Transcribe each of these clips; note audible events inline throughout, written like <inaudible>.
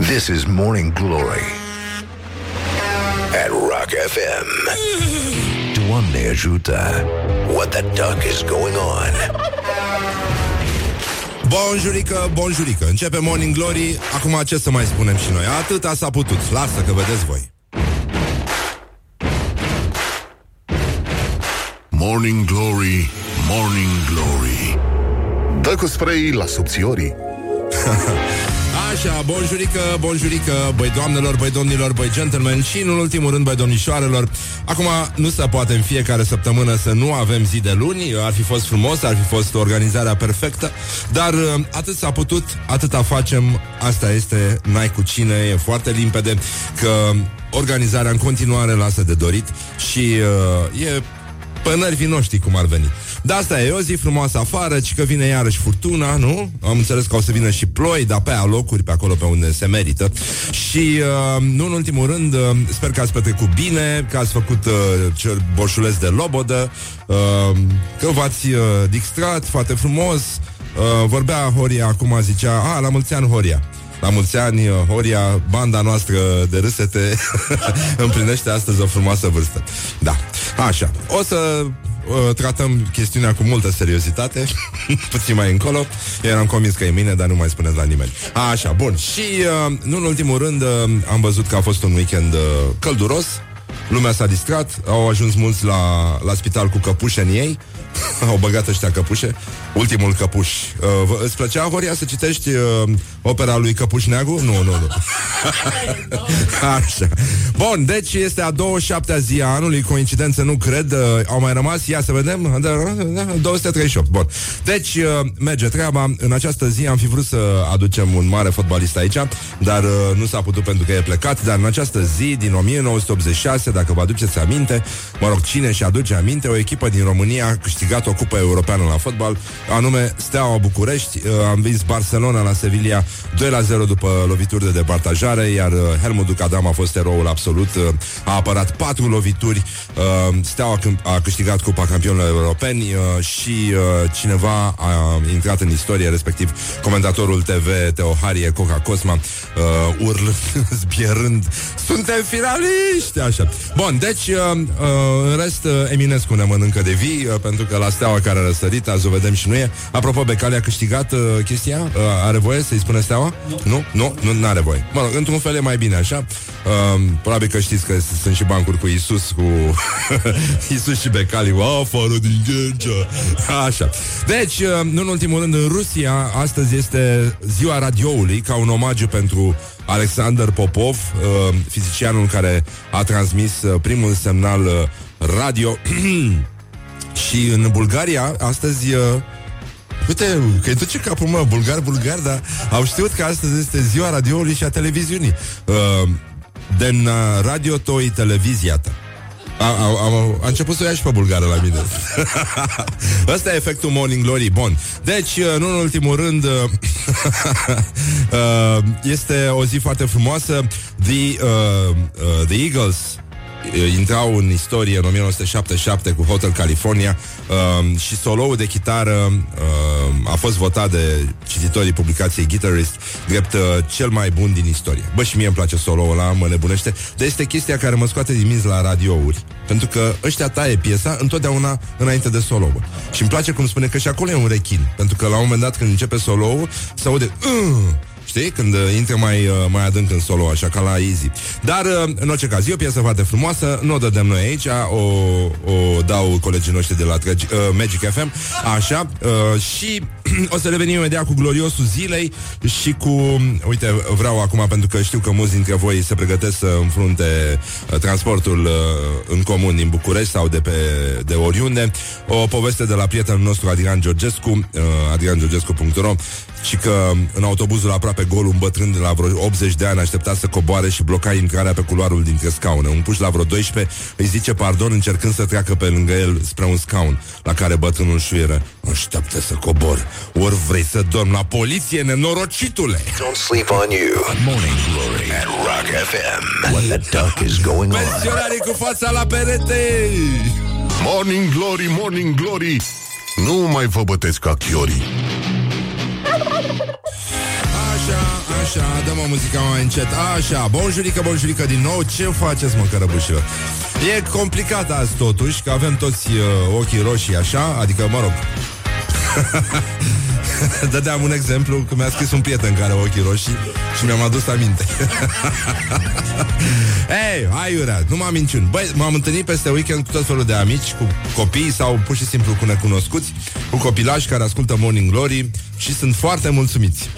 This is Morning Glory at Rock FM. Doamne ajută! What the duck is going on? Bonjurică, bonjurică Începe Morning Glory. Acum ce să mai spunem și noi? Atâta s-a putut. Lasă că vedeți voi. Morning Glory, Morning Glory. Dă cu spray la subțiorii <laughs> Așa, bonjurică, bonjurică, băi doamnelor, băi domnilor, băi gentlemen și, în ultimul rând, băi domnișoarelor. Acum, nu se poate în fiecare săptămână să nu avem zi de luni, ar fi fost frumos, ar fi fost organizarea perfectă, dar uh, atât s-a putut, atâta facem, asta este, n-ai cu cine, e foarte limpede că organizarea în continuare lasă de dorit și uh, e pe nervii noștri, cum ar veni. Dar asta e o zi frumoasă afară, ci că vine iarăși furtuna, nu? Am înțeles că o să vină și ploi, dar pe locuri, pe acolo pe unde se merită. Și, uh, nu în ultimul rând, uh, sper că ați petrecut bine, că ați făcut uh, cel boșuleț de lobodă, uh, că v-ați uh, distrat foarte frumos. Uh, vorbea Horia acum, zicea, a, la mulți ani, Horia. La mulți ani, uh, Horia, banda noastră de râsete <laughs> împlinește astăzi o frumoasă vârstă. Da, așa. O să uh, tratăm chestiunea cu multă seriozitate <laughs> Puțin mai încolo. Eu eram convins că e mine, dar nu mai spuneți la nimeni. Așa, bun. Și, uh, nu în ultimul rând, uh, am văzut că a fost un weekend uh, călduros. Lumea s-a distrat Au ajuns mulți la, la spital cu căpușe în ei <laughs> Au băgat ăștia căpușe? Ultimul căpuș. Uh, Îți plăcea, Horia, să citești uh, opera lui Căpuș Neagu? Nu, nu, nu. <laughs> Așa. Bun, deci este a 27-a zi a anului Coincidență, nu cred. Uh, Au mai rămas, ia să vedem. 238, bun. Deci, uh, merge treaba. În această zi am fi vrut să aducem Un mare fotbalist aici Dar uh, nu s-a putut pentru că e plecat. Dar în această zi, din 1986 Dacă vă aduceți aminte Mă rog, cine și aduce aminte O echipă din România a câștigat o cupă europeană la fotbal Anume Steaua București uh, Am vins Barcelona la Sevilla 2 la 0 după lovituri de departajare Iar uh, Helmut Ducadam a fost eroul absolut uh, A apărat patru lovituri uh, Steaua câ- a câștigat cupa campionilor europeni uh, Și uh, cineva a intrat în istorie Respectiv comentatorul TV Teo Harie Coca Cosma uh, Urlând, <laughs> zbierând Suntem finaliști! Așa. Bun, deci uh, uh, În rest uh, Eminescu ne mănâncă de vii uh, Pentru că la Steaua care a răsărit Azi o vedem și nu e Apropo, Becali a câștigat uh, chestia? Uh, Are voie să-i spune Steaua? Nu? Nu? Nu, nu are voie. Mă rog, într-un fel e mai bine așa. Uh, Probabil că știți că s- sunt și bancuri cu Isus Cu <laughs> Isus și Becali. Wow, Afară din Ghencea Așa. Deci, uh, nu în ultimul rând În Rusia, astăzi este ziua radioului Ca un omagiu pentru Alexander Popov uh, Fizicianul care a transmis uh, Primul semnal uh, radio <clears throat> Și în Bulgaria, astăzi... Uh, Uite, că-i duce capul, mă, bulgar, bulgar, dar au știut că astăzi este ziua radioului și a televiziunii. Uh, Den uh, radio to i televiziata. A, a, a, a început să o ia și pe bulgară la mine <laughs> Ăsta e efectul Morning Glory Bun Deci, uh, nu în ultimul rând uh, <laughs> uh, Este o zi foarte frumoasă The, uh, uh, the Eagles uh, intrau în istorie în 1977 cu Hotel California uh, și soloul de chitară uh, a fost votat de cititorii publicației Guitarist drept uh, cel mai bun din istorie. Bă, și mie îmi place soloul ăla, mă nebunește, dar este chestia care mă scoate din minți la radiouri, pentru că ăștia taie piesa întotdeauna înainte de solo. Bă. Și îmi place cum spune că și acolo e un rechin, pentru că la un moment dat când începe solo-ul, se aude uh, Știi? Când uh, intră mai, uh, mai adânc în solo, așa ca la Easy. Dar, uh, în orice caz, e o piesă foarte frumoasă, nu o dădem noi aici, o, o dau colegii noștri de la Tragi, uh, Magic FM, așa, uh, și <clears throat> o să revenim imediat cu gloriosul zilei și cu, uite, vreau acum, pentru că știu că mulți dintre voi se pregătesc să înfrunte uh, transportul uh, în comun din București sau de pe de oriunde, o poveste de la prietenul nostru Adrian Georgescu, uh, adriangeorgescu.ro și că în autobuzul aproape gol un bătrân de la vreo 80 de ani aștepta să coboare și bloca intrarea pe culoarul dintre scaune. Un puș la vreo 12 îi zice pardon încercând să treacă pe lângă el spre un scaun, la care bătrânul șuieră. Așteaptă să cobor, ori vrei să dormi la poliție, nenorocitule! Don't sleep on you. Morning Glory at Rock FM. What the duck is going on? Pensionarii cu fața la perete! Morning Glory, Morning Glory. Nu mai vă bătesc ca chiorii. Așa, așa, dăm o muzica mai încet Așa, bonjurică, bonjurică din nou Ce faceți, mă, cărăbușilor? E complicat azi totuși Că avem toți uh, ochii roșii așa Adică, mă rog <laughs> Dădeam un exemplu că mi-a scris un prieten care are ochii roșii și mi-am adus aminte. <laughs> Ei, hai urea, nu m-am minciun. Băi, m-am întâlnit peste weekend cu tot felul de amici, cu copii sau pur și simplu cu necunoscuți, cu copilași care ascultă Morning Glory și sunt foarte mulțumiți.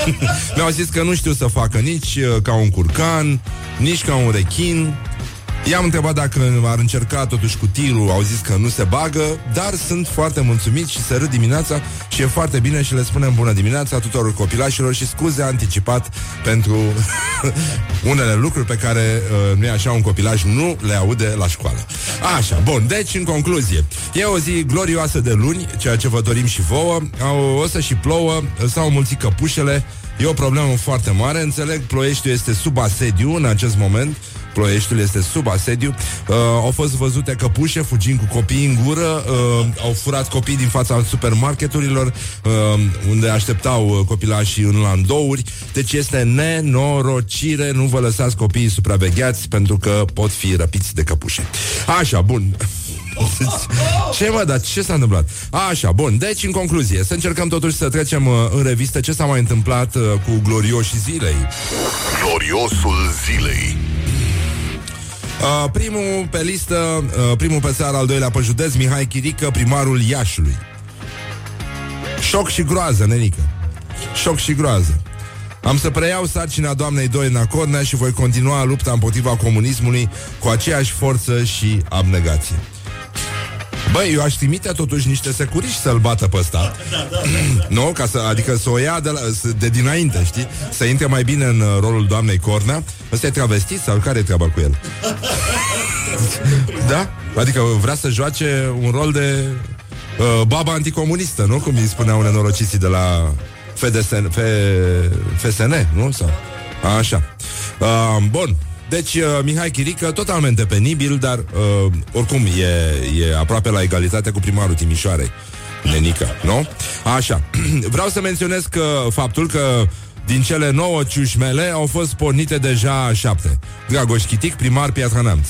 <laughs> Mi-au zis că nu știu să facă nici uh, ca un curcan, nici ca un rechin, I-am întrebat dacă ar încerca totuși cu tirul, au zis că nu se bagă, dar sunt foarte mulțumiți și se râd dimineața și e foarte bine și le spunem bună dimineața tuturor copilașilor și scuze anticipat pentru <laughs> unele lucruri pe care uh, nu e așa un copilaș nu le aude la școală. Așa, bun, deci în concluzie, e o zi glorioasă de luni, ceea ce vă dorim și vouă, o să și plouă, s-au mulțit căpușele, E o problemă foarte mare, înțeleg, Ploieștiul este sub asediu în acest moment, Ploieștiul este sub asediu. Uh, au fost văzute căpușe fugind cu copii în gură, uh, au furat copii din fața supermarketurilor, uh, unde așteptau uh, copilașii în landouri. Deci este nenorocire, nu vă lăsați copiii supravegheați pentru că pot fi răpiți de căpușe. Așa, bun. <laughs> Ce mă, dar ce s-a întâmplat? Așa, bun, deci în concluzie Să încercăm totuși să trecem uh, în revistă Ce s-a mai întâmplat uh, cu glorioșii zilei Gloriosul zilei uh, Primul pe listă uh, Primul pe țară, al doilea pe județ Mihai Chirică, primarul Iașului. Șoc și groază, nenică. Șoc și groază. Am să preiau sarcina doamnei Doina Cornea și voi continua lupta împotriva comunismului cu aceeași forță și abnegație. Băi, eu aș trimite totuși niște securiști să-l bată pe ăsta da, da, da. <clears throat> Nu? Ca să, adică să o ia de, la, de dinainte, știi? Să intre mai bine în uh, rolul doamnei Cornea Ăsta e travestit sau care e treaba cu el? <laughs> da? Adică vrea să joace un rol de uh, baba anticomunistă, nu? Cum îi spuneau nenorociții de la FDSN, F, FSN, nu? Sau? Așa uh, Bun deci, uh, Mihai Chirică, totalmente penibil, dar uh, oricum e, e aproape la egalitate cu primarul Timișoarei. Nenică, nu? Așa. <clears throat> Vreau să menționez că faptul că din cele nouă ciușmele au fost pornite deja șapte. Dragoș Chitic, primar Piatra Neamț.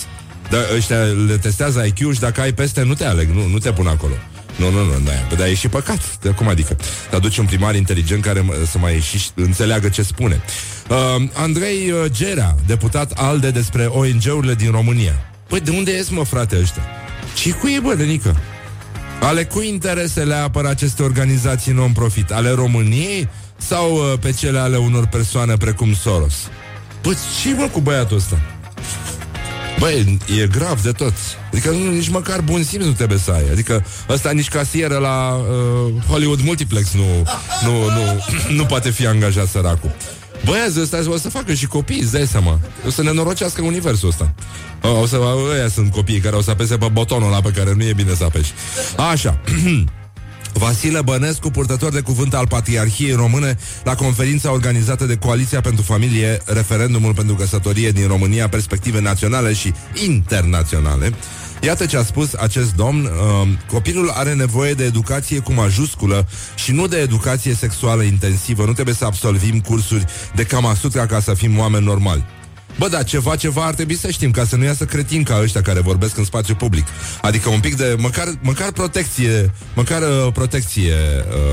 Da, ăștia le testează IQ și dacă ai peste, nu te aleg, nu, nu te pun acolo. Nu, nu, nu, da, păi, dar e și păcat. De cum adică? Te aduci un primar inteligent care să mai și înțeleagă ce spune. Uh, Andrei uh, Gera, deputat ALDE despre ONG-urile din România. Păi de unde ies, mă, frate, ăștia? Și cu ei, bă, Lenică? Ale cui interesele apără aceste organizații non-profit? Ale României sau uh, pe cele ale unor persoane precum Soros? Păi ce mă cu băiatul ăsta? Băi, e grav de tot. Adică nu, nici măcar bun simț nu trebuie să ai. Adică ăsta nici casieră la uh, Hollywood Multiplex nu, nu, nu, <clears throat> nu poate fi angajat săracul. Băiază ăsta o să facă și copii, îți dai seama. O să ne norocească universul ăsta. O să, ăia sunt copiii care o să apese pe butonul ăla pe care nu e bine să apeși. Așa. <clears throat> Vasile Bănescu, purtător de cuvânt al Patriarhiei Române, la conferința organizată de Coaliția pentru Familie, referendumul pentru căsătorie din România, perspective naționale și internaționale. Iată ce a spus acest domn, uh, copilul are nevoie de educație cu majusculă și nu de educație sexuală intensivă. Nu trebuie să absolvim cursuri de Kama Sutra ca să fim oameni normali. Bă, da, ceva, ceva ar trebui să știm Ca să nu iasă cretin ca ăștia care vorbesc în spațiu public Adică un pic de, măcar, măcar protecție Măcar uh, protecție,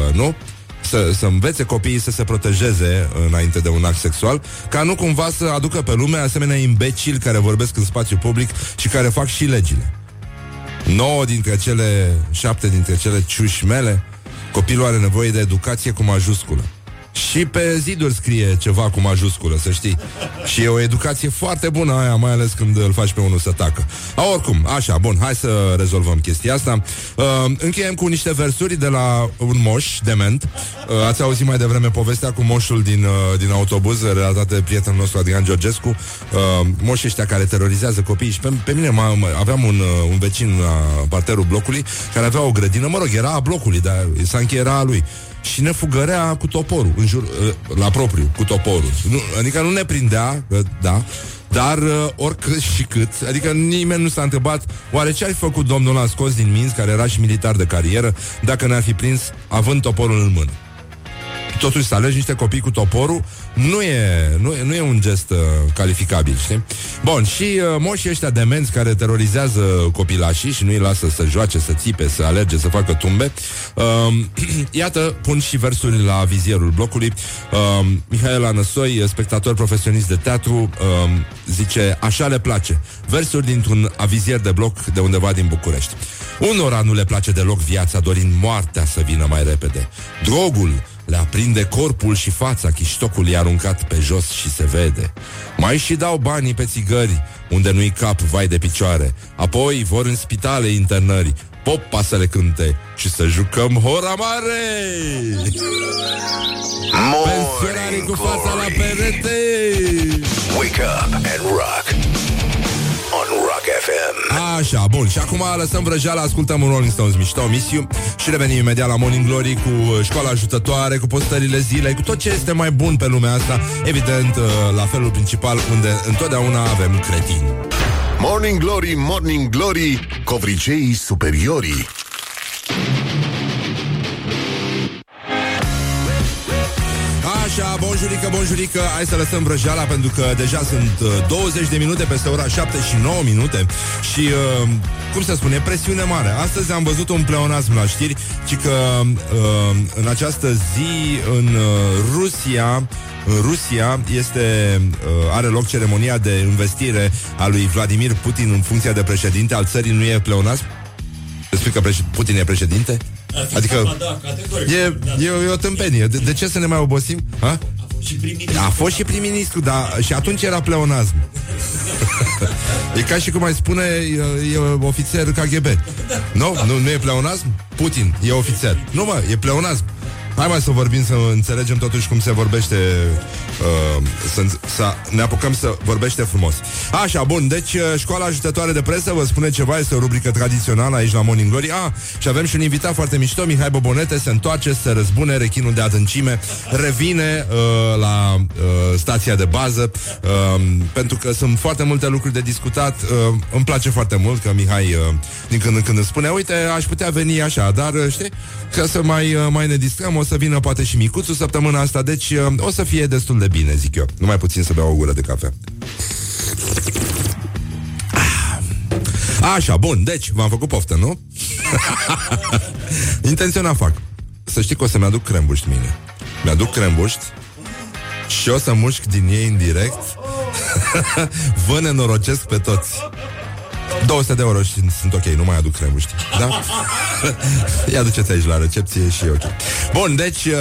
uh, nu? Să, să învețe copiii să se protejeze înainte de un act sexual, ca nu cumva să aducă pe lume asemenea imbecili care vorbesc în spațiu public și care fac și legile. 9 dintre cele, șapte dintre cele ciușmele, copilul are nevoie de educație cu majusculă. Și pe ziduri scrie ceva cu majusculă, să știi. Și e o educație foarte bună aia, mai ales când îl faci pe unul să tacă. A, oricum, așa, bun, hai să rezolvăm chestia asta. Uh, încheiem cu niște versuri de la un moș dement. Uh, ați auzit mai devreme povestea cu moșul din, uh, din autobuz, relatată de prietenul nostru Adrian Georgescu. Uh, moșii ăștia care terorizează copiii. Și pe, pe mine mă, mă, aveam un, uh, un vecin la parterul blocului care avea o grădină, mă rog, era a blocului, dar Sanchi era a lui și ne fugărea cu toporul, în jur, ă, la propriu, cu toporul. Nu, adică nu ne prindea, ă, da, dar ă, oricât și cât, adică nimeni nu s-a întrebat oare ce ar fi făcut domnul ăla scos din minți, care era și militar de carieră, dacă ne-ar fi prins având toporul în mână. Totuși să alegi niște copii cu toporul nu e, nu e, nu e un gest uh, calificabil, știi? Bun, și uh, moșii ăștia demenți care terorizează copilașii și nu îi lasă să joace, să țipe, să alerge, să facă tumbe, uh, <clears throat> iată, pun și versuri la vizierul blocului. Uh, Mihaela Anăsoi, spectator profesionist de teatru, uh, zice, așa le place. Versuri dintr-un avizier de bloc de undeva din București. Unora nu le place deloc viața, dorind moartea să vină mai repede. Drogul le aprinde corpul și fața, chiștocul e aruncat pe jos și se vede. Mai și dau banii pe țigări, unde nu-i cap vai de picioare. Apoi vor în spitale internări, popa să le cânte și să jucăm hora mare! Pensionarii cu fața la perete! Wake up and rock on Rock FM. Așa, bun. Și acum lăsăm vrăjeala, ascultăm un Rolling Stones mișto, misiu și revenim imediat la Morning Glory cu școala ajutătoare, cu postările zilei, cu tot ce este mai bun pe lumea asta. Evident, uh, la felul principal, unde întotdeauna avem cretini. Morning Glory, Morning Glory, covriceii superiorii. Bonjurică, bonjurică Hai să lăsăm vrăjeala pentru că deja sunt uh, 20 de minute peste ora 7 și 9 minute Și, uh, cum se spune, presiune mare Astăzi am văzut un pleonasm la știri Ci că uh, în această zi în uh, Rusia în Rusia este, uh, are loc ceremonia de investire a lui Vladimir Putin în funcția de președinte al țării, nu e pleonasm? Spui că preș- Putin e președinte? Adică Da, categoric. e, e, e o tâmpenie. De, de ce să ne mai obosim? Ha? Și prim-ministru. A fost și prim-ministru, dar și atunci era pleonasm. <laughs> e ca și cum ai spune, e, e ofițer KGB. Nu? nu? Nu e pleonasm? Putin e ofițer. Nu mă, e pleonasm. Hai mai să vorbim, să înțelegem totuși cum se vorbește uh, să, să ne apucăm să vorbește frumos. Așa, bun, deci uh, școala ajutătoare de presă Vă spune ceva, este o rubrică tradițională Aici la Morning Glory. Ah, Și avem și un invitat foarte mișto, Mihai Bobonete Se întoarce, se răzbune, rechinul de adâncime Revine uh, la uh, stația de bază uh, Pentru că sunt foarte multe lucruri de discutat uh, Îmi place foarte mult că Mihai uh, Din când în când îmi spune Uite, aș putea veni așa, dar uh, știi Că să mai, uh, mai ne distrăm O să vină poate și micuțul săptămâna asta Deci uh, o să fie destul de bine, zic eu. Numai puțin să beau o gură de cafea Așa, bun, deci v-am făcut poftă, nu? <laughs> Intenționat fac. Să știi că o să-mi aduc crembuști mine Mi-aduc crembuști Și o să mușc din ei în direct. <laughs> Vă nenorocesc pe toți 200 de euro și sunt ok, nu mai aduc crembuști Da? <laughs> Ia duceți aici la recepție și e ok. Bun, deci uh,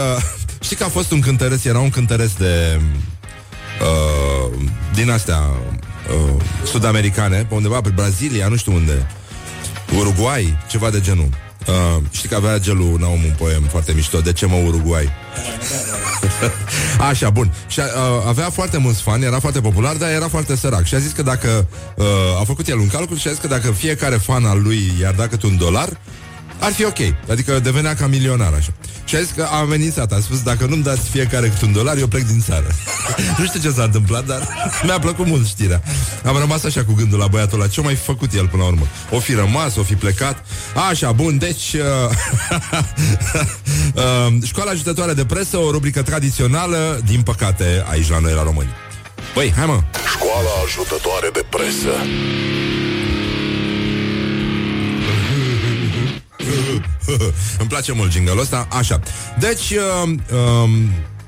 Știi că a fost un cântăreț, era un cântăreț de uh, Din astea uh, Sud-americane Pe undeva, pe Brazilia, nu știu unde. Uruguay, ceva de genul. Uh, știi că avea gelul Naum un poem foarte mișto De ce mă Uruguay? <laughs> Așa, bun. Și uh, avea foarte mulți fani, era foarte popular Dar era foarte sărac. Și a zis că dacă uh, A făcut el un calcul și a zis că dacă fiecare fan al lui I-ar da câte un dolar ar fi ok. Adică devenea ca milionar așa. Și a zis că a amenințat, a spus, dacă nu-mi dați fiecare câte un dolar, eu plec din țară. <laughs> nu știu ce s-a întâmplat, dar <laughs> mi-a plăcut mult știrea. Am rămas așa cu gândul la băiatul ăla. Ce mai făcut el până la urmă? O fi rămas, o fi plecat. Așa, bun, deci... <laughs> Uh, uh, școala ajutătoare de presă, o rubrică tradițională, din păcate, aici la noi la români. Băi, hai mă! Școala ajutătoare de presă. <laughs> Îmi place mult jingle ăsta. Așa. Deci uh, uh,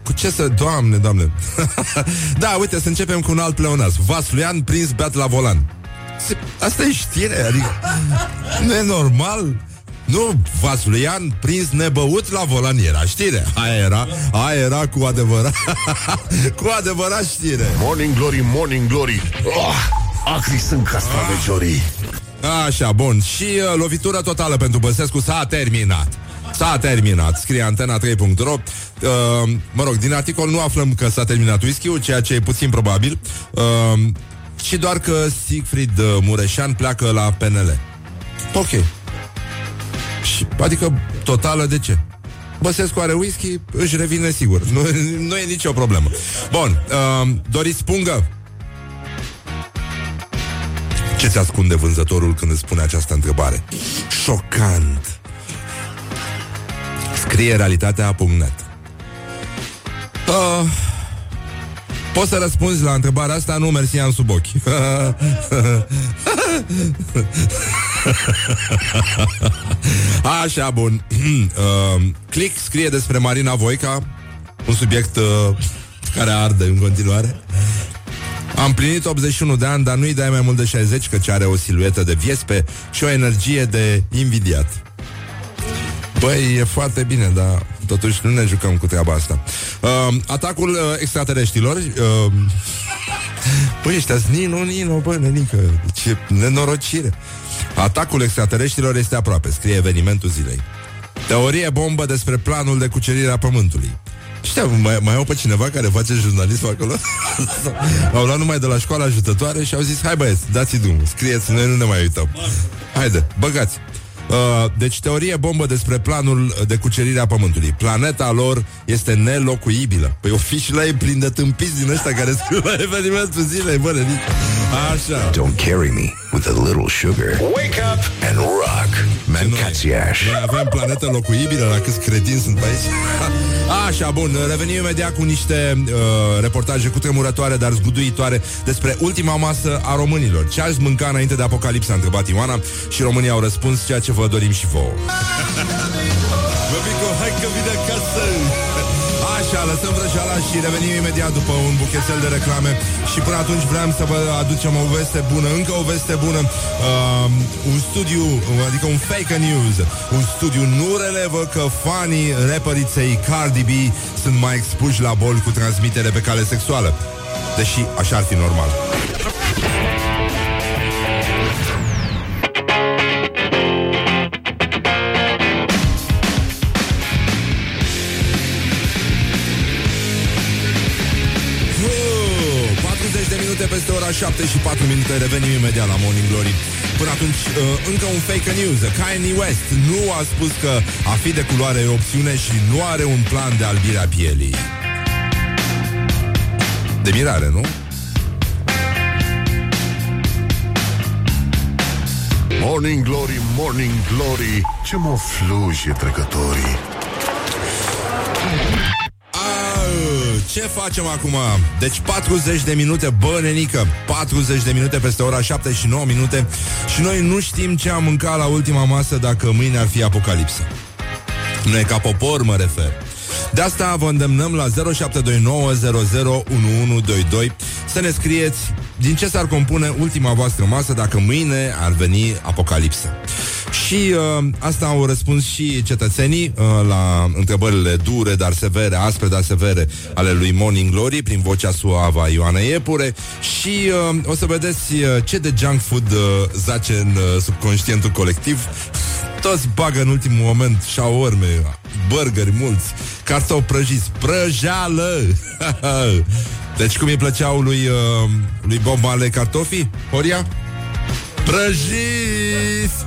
cu ce să... Doamne, doamne. <laughs> Da, uite, să începem cu un alt pleonas Vasluian prins beat la volan. Se... Asta e știre, adică <laughs> Nu e normal nu, Vasluian prins nebăut la volan era știre. Aia era, aia era cu adevărat Cu adevărat știre. Morning Glory, Morning Glory. Oh, acri sunt castraveciorii. Așa, bun. Și uh, lovitura totală pentru Băsescu. S-a terminat. S-a terminat, scrie antena 3.ro uh, Mă rog, din articol nu aflăm că s-a terminat whisky ceea ce e puțin probabil. Uh, Și doar că Siegfried uh, Mureșan pleacă la PNL Ok. Și, Adică totală de ce? Băsescu are whisky, își revine sigur. Nu, nu e nicio problemă. Bun, uh, Doris Pungă ce ți ascunde vânzătorul când îți spune această întrebare? Șocant! Scrie realitatea.net Uh, Poți să răspunzi la întrebarea asta? Nu, mersi, am sub ochi. <laughs> Așa, bun. uh, <clears throat> Click scrie despre Marina Voica, un subiect uh, care arde în continuare. Am plinit 81 de ani, dar nu-i dai mai mult de 60, căci are o siluetă de viespe și o energie de invidiat. Băi, e foarte bine, dar totuși nu ne jucăm cu treaba asta. Uh, atacul uh, extraterestrilor. Uh, <laughs> Băi, ăștia Nino, Nino, bă, nenică Ce nenorocire Atacul extraterestrilor este aproape Scrie evenimentul zilei Teorie bombă despre planul de cucerire a Pământului Știa, mai, mai au pe cineva care face jurnalism acolo? <laughs> au luat numai de la școala ajutătoare și au zis Hai băieți, dați drumul, scrieți, noi nu ne mai uităm Haide, băgați Uh, deci teorie bombă despre planul de cucerire a Pământului. Planeta lor este nelocuibilă. Păi o fi și la ei plin de tâmpiți din ăștia care scriu la evenimentul zilei, bă, Așa. Don't carry me with a little sugar. Wake up and rock. Mancațiaș. Noi avem planetă locuibilă, la câți credinți sunt pe aici. <laughs> Așa, bun, revenim imediat cu niște uh, reportaje cu tremurătoare, dar zguduitoare despre ultima masă a românilor. Ce ați mânca înainte de apocalipsa, a întrebat Ioana și românii au răspuns ceea ce vă dorim și vouă. <laughs> Băbico, hai că vine acasă! Așa, lăsăm vrăjeala și revenim imediat după un buchetel de reclame. Și până atunci vreau să vă aducem o veste bună, încă o veste bună, uh, un studiu, adică un fake news, un studiu nu relevă că fanii raperiței Cardi B sunt mai expuși la boli cu transmitere pe cale sexuală, deși așa ar fi normal. Peste ora 7 și 4 minute Revenim imediat la Morning Glory. Până atunci, uh, încă un fake news. Kanye West nu a spus că a fi de culoare e opțiune Și nu are un plan de albire a pielii. De mirare, nu? Morning Glory, Morning Glory. Ce mă fluje trecătorii ce facem acum? Deci 40 de minute, bă, nenică 40 de minute peste ora 7 și 9 minute Și noi nu știm ce am mâncat la ultima masă Dacă mâine ar fi apocalipsă Noi ca popor mă refer de asta vă îndemnăm la 0729001122 să ne scrieți din ce s-ar compune ultima voastră masă dacă mâine ar veni apocalipsa. Și uh, asta au răspuns și cetățenii uh, la întrebările dure, dar severe, aspre, dar severe ale lui Morning Glory prin vocea suavă a Ioana Iepure și uh, o să vedeți uh, ce de junk food uh, zace în uh, subconștientul colectiv. Toți bagă în ultimul moment șaorme, burgeri mulți, cartofi prăjiți, prăjeală! <laughs> deci cum îi plăceau lui, uh, lui Bob Marley cartofii, Horia? Prăjiți!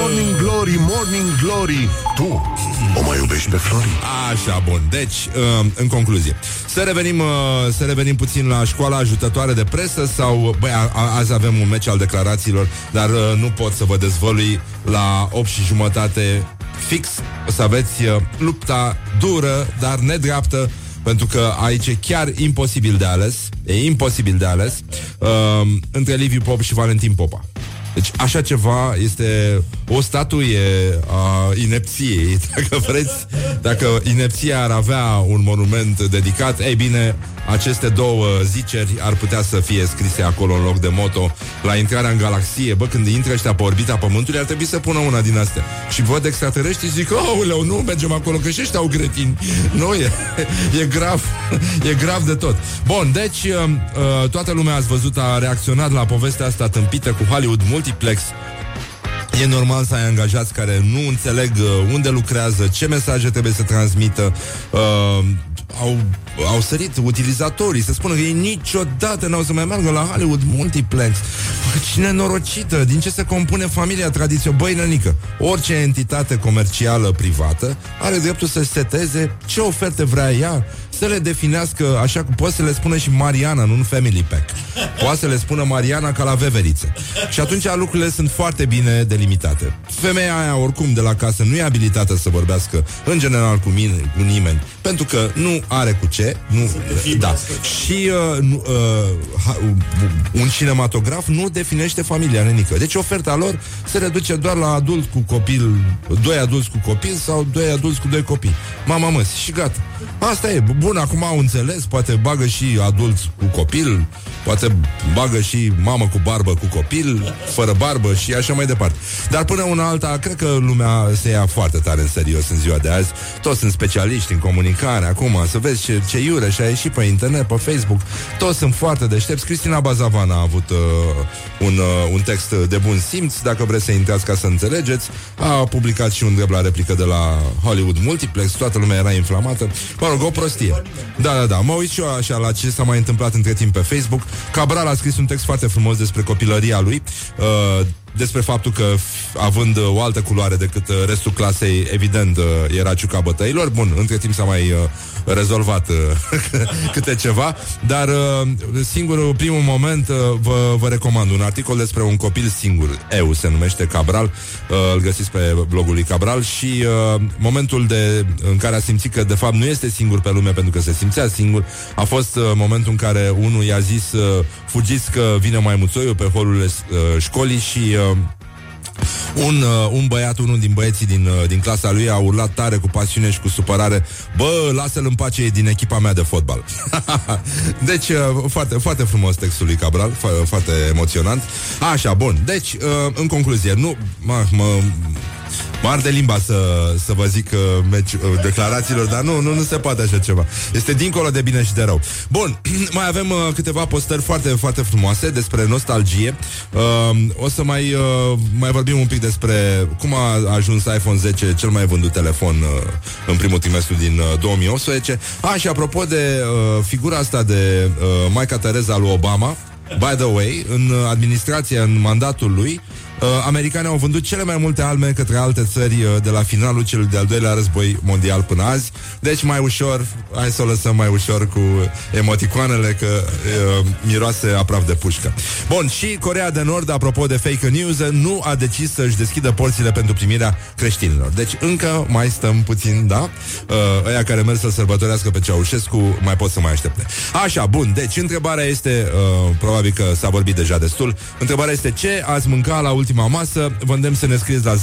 Morning Glory, Morning Glory Tu o mai iubești pe Flori? Așa, bun. Deci, uh, în concluzie Să revenim, uh, să revenim puțin la școala ajutătoare de presă Sau, băi, a, a, azi avem un meci al declarațiilor Dar uh, nu pot să vă dezvălui La 8 și jumătate fix O să aveți uh, lupta dură, dar nedreaptă pentru că aici e chiar imposibil de ales, e imposibil de ales, uh, între Liviu Pop și Valentin Popa. Deci așa ceva este o statuie a inepției, <laughs> dacă vreți. Dacă inepția ar avea un monument dedicat, ei bine, aceste două ziceri ar putea să fie scrise acolo în loc de moto la intrarea în galaxie. Bă, când intră ăștia pe orbita Pământului, ar trebui să pună una din astea. Și văd extraterestri și zic, oh, nu mergem acolo, că și ăștia au gretini. <laughs> Nu, e, e grav. <laughs> E grav de tot. Bun, deci uh, uh, toată lumea ați văzut, a reacționat la povestea asta tâmpită cu Hollywood Multiplex E normal să ai angajați care nu înțeleg uh, unde lucrează, ce mesaje trebuie să transmită, uh, au, au sărit utilizatorii să spună că ei niciodată n-au să mai meargă la Hollywood Multiplex. Cine norocită? Din ce se compune familia tradiție? Băi, nănică, orice entitate comercială privată are dreptul să seteze ce oferte vrea ea, să le definească așa cum poate să le spună și Mariana, nu un family pack. Poate să le spună Mariana ca la veveriță. Și atunci lucrurile sunt foarte bine delimitate. Femeia aia, oricum, de la casă nu e abilitată să vorbească în general cu mine, cu nimeni, pentru că nu are cu ce, nu, da. Și uh, nu, uh, un cinematograf nu definește familia nenică. Deci oferta lor se reduce doar la adult cu copil, doi adulți cu copil sau doi adulți cu doi copii. Mama măsi și gata. Asta e. Bun, acum au înțeles, poate bagă și adulți cu copil, poate bagă și mamă cu barbă cu copil, fără barbă și așa mai departe. Dar până una alta, cred că lumea se ia foarte tare în serios în ziua de azi. Toți sunt specialiști în comunicare acum, să vezi ce, ce iure și a ieșit pe internet, pe Facebook. Toți sunt foarte deștepți. Cristina Bazavan a avut uh, un, uh, un text de bun simț, dacă vreți să intrați ca să înțelegeți. A publicat și un drept la replică de la Hollywood Multiplex, toată lumea era inflamată. Mă rog, o prostie. Da, da, da. Mă uit și eu așa la ce s-a mai întâmplat între timp pe Facebook. Cabral a scris un text foarte frumos despre copilăria lui. Uh, despre faptul că, având o altă culoare decât uh, restul clasei, evident, uh, era ciuca bătăilor. Bun, între timp s-a mai uh, rezolvat <laughs> câte ceva, dar singurul, primul moment, vă, vă recomand un articol despre un copil singur. Eu se numește Cabral, îl găsiți pe blogul lui Cabral și momentul de, în care a simțit că, de fapt, nu este singur pe lume pentru că se simțea singur, a fost momentul în care unul i-a zis fugiți că vine mai muțoiul pe holurile școlii și uh, un, uh, un băiat, unul din băieții din, uh, din clasa lui a urlat tare cu pasiune și cu supărare Bă, lasă-l în pace, e din echipa mea de fotbal. <laughs> Deci, uh, foarte, foarte frumos textul lui Cabral fo- Foarte emoționant. Așa, bun, deci, uh, în concluzie Nu, mă, mă Mar de limba să, să vă zic uh, meci, uh, declarațiilor, dar nu, nu, nu se poate așa ceva. Este dincolo de bine și de rău. Bun, <clears throat> mai avem uh, câteva postări foarte, foarte frumoase despre nostalgie. Uh, o să mai, uh, mai vorbim un pic despre cum a ajuns iPhone 10 cel mai vândut telefon uh, în primul trimestru din uh, 2018. A, și apropo de uh, figura asta de uh, Maica Tereza lui Obama, by the way, în administrația, în mandatul lui, uh, americanii au vândut cele mai multe arme către alte țări uh, de la finalul celui de-al doilea război mondial până azi. Deci mai ușor, hai să o lăsăm mai ușor cu emoticoanele că uh, miroase aproape de pușcă. Bun, și Corea de Nord, apropo de fake news, nu a decis să-și deschidă porțile pentru primirea creștinilor. Deci încă mai stăm puțin, da? Uh, ăia care merg să sărbătorească pe Ceaușescu mai pot să mai aștepte. Așa, bun, deci întrebarea este, uh, probabil că s-a vorbit deja destul, întrebarea este ce ați mâncat la ultima masă. Vă îndemn să ne scrieți la 0729001122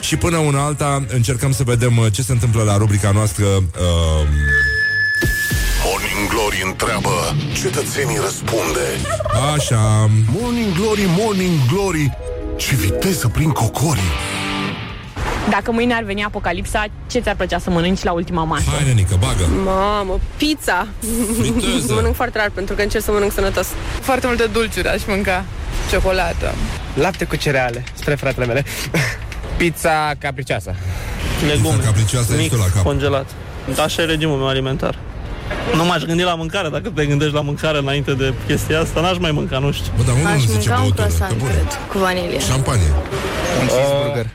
și până una alta încercăm să vedem uh, ce se întâmplă la rubrica noastră uh, Morning Glory întreabă, cetățenii răspunde. Așa. Morning Glory, Morning Glory, ce viteză prin cocorii. Dacă mâine ar veni apocalipsa, ce ți-ar plăcea să mănânci la ultima masă? Hai, nenică, bagă. Mamă, pizza! Friteză. <laughs> mănânc foarte rar pentru că încerc să mănânc sănătos. Foarte multe dulciuri aș mânca. Ciocolată. Lapte cu cereale, spre fratele mele. <laughs> Pizza capricioasă. Legume. Pizza capricioasă ești mic, tu la cap. congelat. Așa e regimul meu alimentar. Nu m-aș gândi la mâncare, dacă te gândești la mâncare înainte de chestia asta, n-aș mai mânca, nu știu. Bă, dar unul Aș nu zice mânca un băutură, croissant, pe bune. cred, cu vanilie. Șampanie. Un cheeseburger.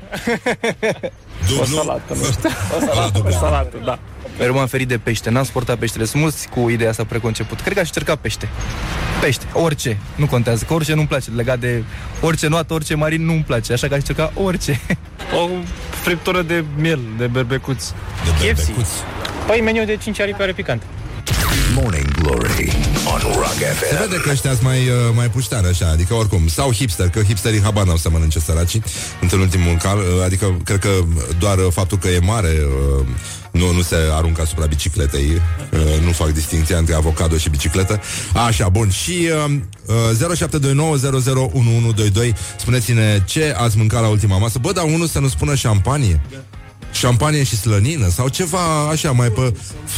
Du- <laughs> O nu? salată, nu știu. Ăla dublu. Salată, da. Mereu m-am ferit de pește, n-am sportat peștele. Sunt mulți cu ideea asta preconceput. Cred că aș încerca pește. Pește, orice, nu contează, că orice nu-mi place. Legat de orice noată, orice marin nu-mi place, așa că aș încerca orice. O friptură de miel, de berbecuț. De KFC. berbecuț. Păi meniu de 5 aripi are picant. Morning Glory on Rock Se FM. vede că ăștia sunt mai, uh, mai puștani așa, adică oricum, sau hipster, că hipsterii habar n-au să mănânce săracii într ultimul cal, uh, adică cred că doar uh, faptul că e mare uh, nu, nu se aruncă asupra bicicletei, uh, nu fac distinția între avocado și bicicletă. Așa, bun, și uh, uh, 0729001122 spuneți-ne ce ați mâncat la ultima masă. Bă, dar unul să nu spună șampanie? Șampanie și slănină sau ceva așa mai pe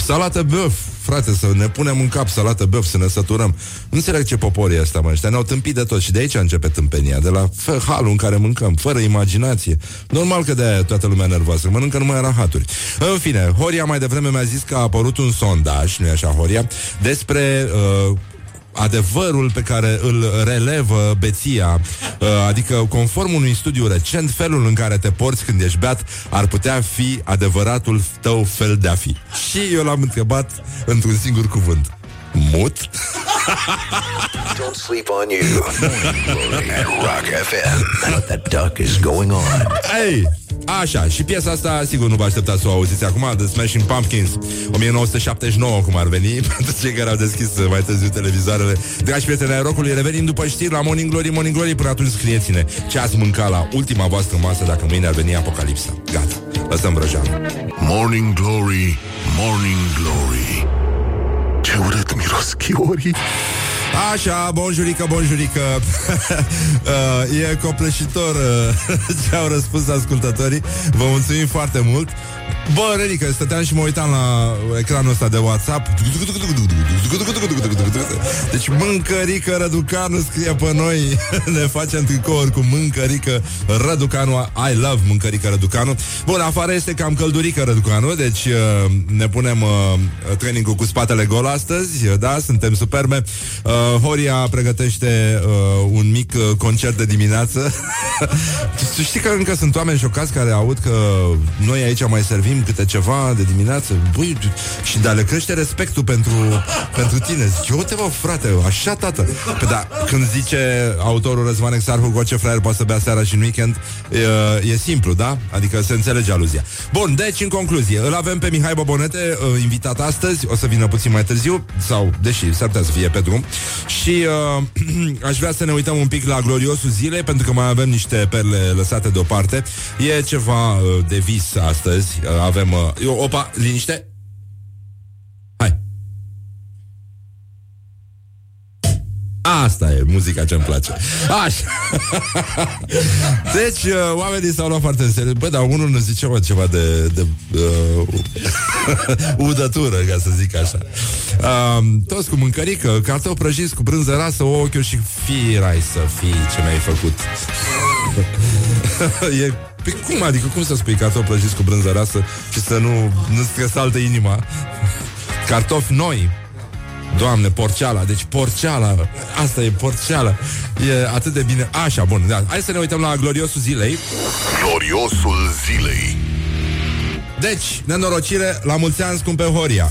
salată băf, frate, să ne punem în cap salată băf, să ne săturăm. Nu înțeleg ce popor e ăsta, mă, ăștia ne-au tâmpit de tot și de aici începe tâmpenia, de la fă, halul în care mâncăm, fără imaginație. Normal că de aia toată lumea nervoasă, mănâncă numai rahaturi. În fine, Horia mai devreme mi-a zis că a apărut un sondaj, nu-i așa, Horia, despre uh, adevărul pe care îl relevă beția, uh, adică conform unui studiu recent, felul în care te porți când ești beat ar putea fi adevăratul tău fel de a fi. Și eu l-am întrebat într-un singur cuvânt. Mut? Don't sleep on you. At Rock FM. What the duck is going on? Ei, așa, și piesa asta sigur nu vă așteptați să o auziți acum The Smashing Pumpkins 1979 cum ar veni <laughs> Pentru cei care au deschis mai târziu televizoarele Dragi prieteni ai rocului, revenim după știri La Morning Glory, Morning Glory Până atunci scrieți-ne ce ați mâncat la ultima voastră masă Dacă mâine ar veni apocalipsa Gata, lăsăm vrăjeană Morning Glory, Morning Glory. Ce urât miros chiorii. Așa, bonjurică, bonjurică. <laughs> Uh, E copleșitor uh, <laughs> Ce au răspuns ascultătorii. Vă mulțumim foarte mult. Bă, Renică, stăteam și mă uitam la ecranul ăsta de WhatsApp. Deci mâncărică Răducanu scrie pe noi. <laughs> Ne facem tricouri cu mâncărică Răducanu. I love mâncărică Răducanu. Bun, afară este cam căldurică Răducanu Deci uh, ne punem uh, trainingul cu spatele gol astăzi. Da, suntem superbe. Uh, Horia pregătește uh, un mic uh, concert de dimineață. <laughs> Tu știi că încă sunt oameni șocați care aud că noi aici mai servim câte ceva de dimineață? Băi, și de le crește respectul pentru, pentru tine. Zic, eu te mă, frate, așa tată. Păi da, când zice autorul Răzvan Exarhu că ce fraier poate să bea seara și în weekend e, e simplu, da? Adică se înțelege aluzia. Bun, deci în concluzie Îl avem pe Mihai Bobonete, uh, invitat astăzi. O să vină puțin mai târziu Sau, deși, s-ar putea să fie pe drum Și uh, <clears throat> aș vrea să ne uităm un pic la gloriosul zilei Pentru că mai avem niște perle lăsate deoparte. E ceva uh, de vis astăzi. Uh, Avem... Uh, eu, opa, liniște Hai Asta e muzica ce-mi place. Așa. Deci, uh, oamenii s-au luat foarte în serios. Bă, dar unul ne zice mă, ceva de, de uh, <laughs> Udătură, ca să zic așa. Uh, Toți cu mâncărică Cartofi prăjiți cu brânză rasă Ochiul și firai să fii Ce mi-ai făcut. <laughs> E pe cum adică, cum să spui cartofi prăjiți cu brânză rasă și să nu, nu stresaltă inima? Cartofi noi, Doamne, porceala, deci porceala Asta e porceala E atât de bine, așa, bun da. Hai să ne uităm la gloriosul zilei Gloriosul zilei. Deci, nenorocire, la mulți ani scumpe Horia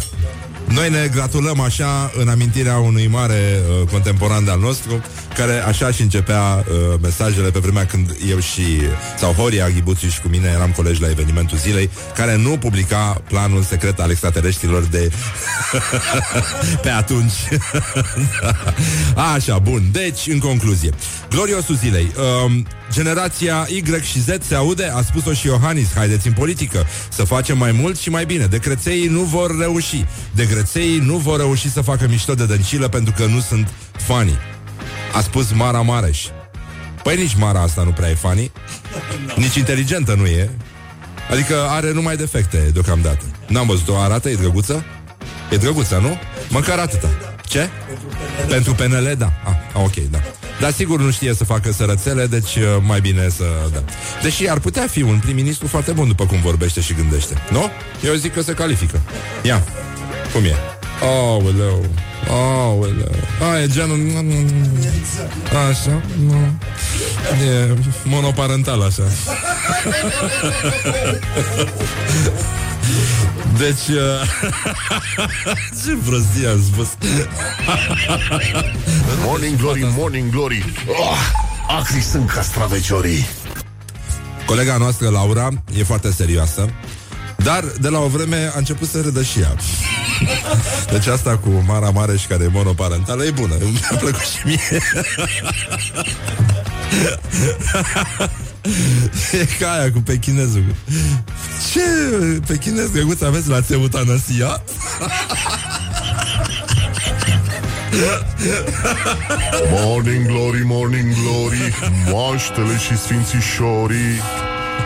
Noi ne gratulăm așa În amintirea unui mare uh, contemporan de-al nostru Care așa și începea uh, mesajele Pe vremea când eu și Sau Horia Ghibuțiu și cu mine eram colegi la evenimentul zilei Care nu publica planul secret al extraterestrilor de <laughs> Pe atunci. <laughs> Așa, bun, deci, în concluzie. Gloriosul zilei. Um, Generația Y și Z se aude, a spus-o și Iohannis. Haideți în politică, să facem mai mult și mai bine. Decrețeii nu vor reuși. Decrețeii nu vor reuși să facă mișto de dăncilă Pentru că nu sunt funny A spus Mara Mareș Păi nici Mara asta nu prea e funny Nici inteligentă nu e Adică are numai defecte deocamdată N-am văzut-o, arată, e drăguță? E drăguță, nu? Măcar atâta Ce? Pentru PNL, da ah, Ok, da dar sigur nu știe să facă sărățele, deci uh, mai bine să... Da. Deși ar putea fi un prim-ministru foarte bun după cum vorbește și gândește. Nu? Eu zic că se califică. Ia, cum e? Aoleu, aoleu. A, e genul Așa, nu. E monoparental așa. Deci uh... <laughs> Ce prostie am spus Morning Glory, Morning Glory. Oh, acri sunt castraveciorii. Colega noastră, Laura, e foarte serioasă Dar de la o vreme a început să râdă și ea Deci asta cu Mara Mareș și care e monoparentală E bună, mi-a plăcut și mie E ca aia cu pechinezul Ce pechinez drăguț aveți la Teutanasia? Morning Glory, Morning Glory. Moaștele și sfințișorii.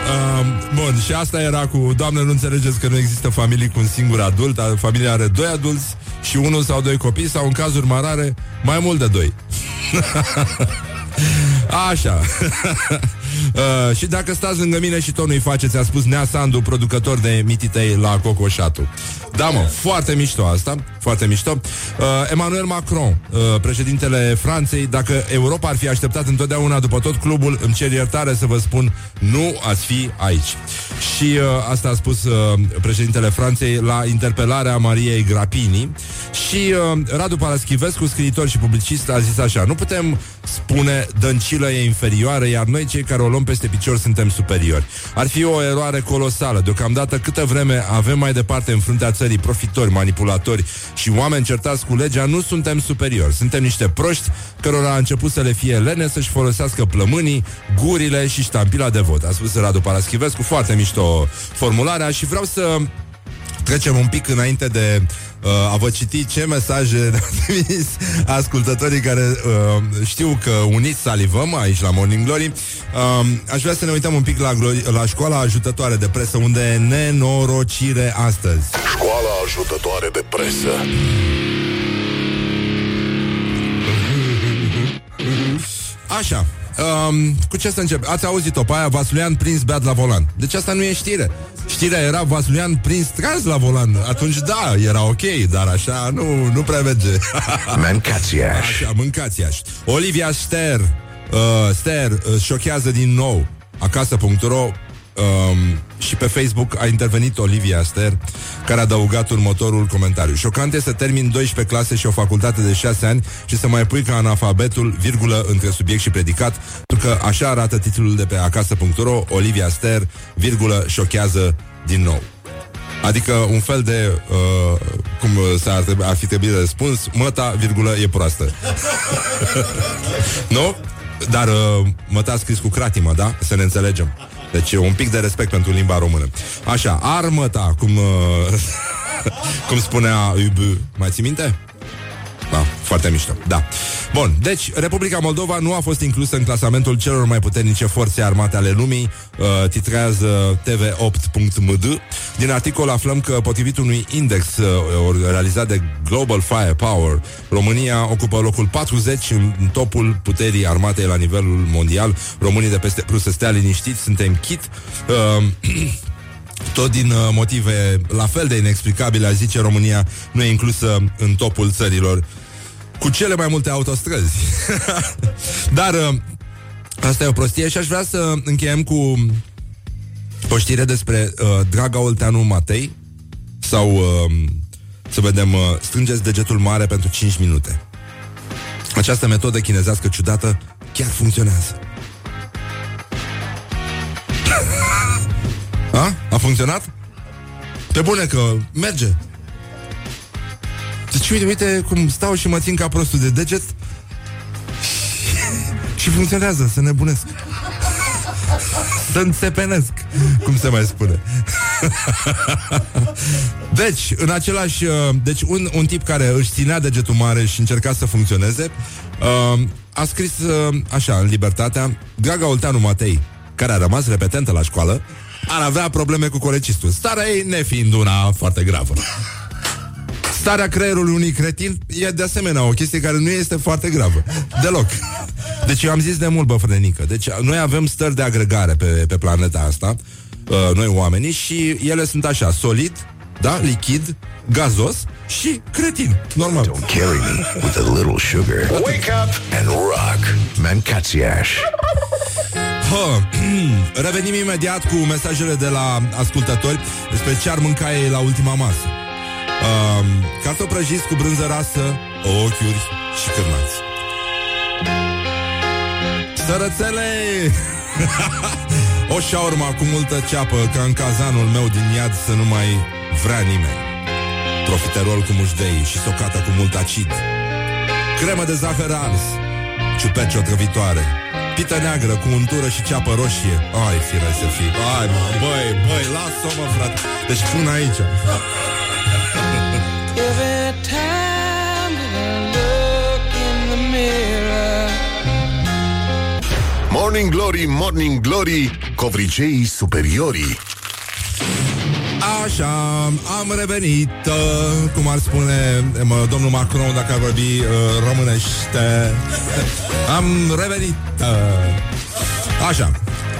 Um, bun, și asta era cu Doamne, nu înțelegeți că nu există familii cu un singur adult Familia are doi adulți și unul sau doi copii Sau în cazuri mai rare, mai mult de doi. <laughs> Așa <laughs> Uh, și dacă stați lângă mine și tot nu-i faceți, a spus Nea Sandu, producător de mititei la Cocoșatu. Da, mă, foarte mișto asta, foarte mișto. Uh, Emmanuel Macron, uh, președintele Franței, dacă Europa ar fi așteptat întotdeauna după tot clubul, îmi cer iertare să vă spun, nu ați fi aici. Și uh, asta a spus uh, președintele Franței la interpelarea Mariei Grapini. Și uh, Radu Paraschivescu, scriitor și publicist, a zis așa, nu putem spune dăncilă e inferioară, iar noi cei care o luăm peste picior suntem superiori. Ar fi o eroare colosală. Deocamdată câtă vreme avem mai departe în fruntea țării profitori, manipulatori și oameni certați cu legea, nu suntem superiori. Suntem niște proști cărora a început să le fie lene să-și folosească plămânii, gurile și ștampila de vot. A spus Radu Paraschivescu, foarte mișto formularea și vreau să trecem un pic înainte de uh, a vă citi ce mesaje ne-au <laughs> trimis ascultătorii care uh, știu că uniți salivăm aici la Morning Glory. Uh, aș vrea să ne uităm un pic la, glo- la școala ajutătoare de presă, unde e nenorocire astăzi. Școala ajutătoare de presă. Așa, um, cu ce să încep? Ați auzit-o pe aia, Vasulian prins beat la volan. Deci asta nu e știre. Știrea era Vasulian prins tras la volan. Atunci da, era ok, dar așa nu, nu prea merge. <laughs> Mancațiaș. Așa, mâncați aș. Olivia Ster, uh, Ster uh, șochează din nou. Acasă.ro um, și pe Facebook a intervenit Olivia Ster, care a adăugat următorul comentariu. Șocant este să termin 12 clase și o facultate de 6 ani și să mai pui ca analfabetul virgulă între subiect și predicat, pentru că așa arată titlul de pe acasă.ro, Olivia Ster, virgulă, șochează din nou. Adică un fel de, uh, cum s-ar trebui, ar fi trebuit de răspuns, măta, virgulă, e proastă. <laughs> nu? Dar uh, măta scris cu cratimă, da? Să ne înțelegem. Deci un pic de respect pentru limba română. Așa, armăta, cum, uh, <laughs> cum spunea Ubu. Mai ții minte? Da, foarte mișto, da. Bun, deci Republica Moldova nu a fost inclusă în clasamentul celor mai puternice forțe armate ale lumii, uh, titrează tv8.md. Din articol aflăm că, potrivit unui index uh, realizat de Global Firepower, România ocupă locul 40 în în topul puterii armatei la nivelul mondial. Românii de peste Prus să stea liniștiți, suntem chit. Uh, <clears throat> tot din uh, motive la fel de inexplicabile, aș zice România nu e inclusă în topul țărilor cu cele mai multe autostrăzi. <laughs> Dar uh, asta e o prostie și aș vrea să încheiem cu o știre despre uh, Draga Olteanu Matei sau uh, să vedem, uh, strângeți degetul mare pentru 5 minute. Această metodă chinezească ciudată chiar funcționează. A? A funcționat? Pe bune că merge. Deci uite, uite cum stau și mă țin ca prostul de deget <laughs> și funcționează, să nebunesc. <laughs> Să înțepenesc, cum se mai spune. <laughs> deci, în același... uh, Deci, un, un tip care își ținea degetul mare și încerca să funcționeze, uh, a scris uh, așa, în Libertatea, Gaga Olteanu Matei, care a rămas repetentă la școală, ar avea probleme cu colecistul. Starea ei nefiind una foarte gravă. Starea creierului unui cretin e de asemenea o chestie care nu este foarte gravă. Deloc. Deci eu am zis de mult, bă, frănică. Deci noi avem stări de agregare pe, pe planeta asta, uh, noi oamenii, și ele sunt așa, solid, da, lichid, gazos și cretin. Normal. Don't carry me with a little sugar. Wake up and rock. Mancațiaș. Ha, <clears throat> revenim imediat cu mesajele de la ascultători despre ce ar mânca ei la ultima masă. Um, cartofi prăjiți cu brânză rasă, ochiuri și cârnați. Sărățele! <laughs> o șaurma cu multă ceapă ca în cazanul meu din iad să nu mai vrea nimeni. Profiterol cu mușdei și socată cu mult acid. Cremă de zahăr ars, ciuperci otrăvitoare, pită neagră cu untură și ceapă roșie. Ai, fire să fii. Ai, mă, băi, băi, lasă-o, mă, frate. Deci pun aici. <laughs> Every time that I look in the mirror, Morning Glory, Morning Glory, covriceii superiorii. Așa, am revenit, uh, cum ar spune mă, domnul Macron dacă ar vorbi uh, românește. Am revenit. Uh. Așa,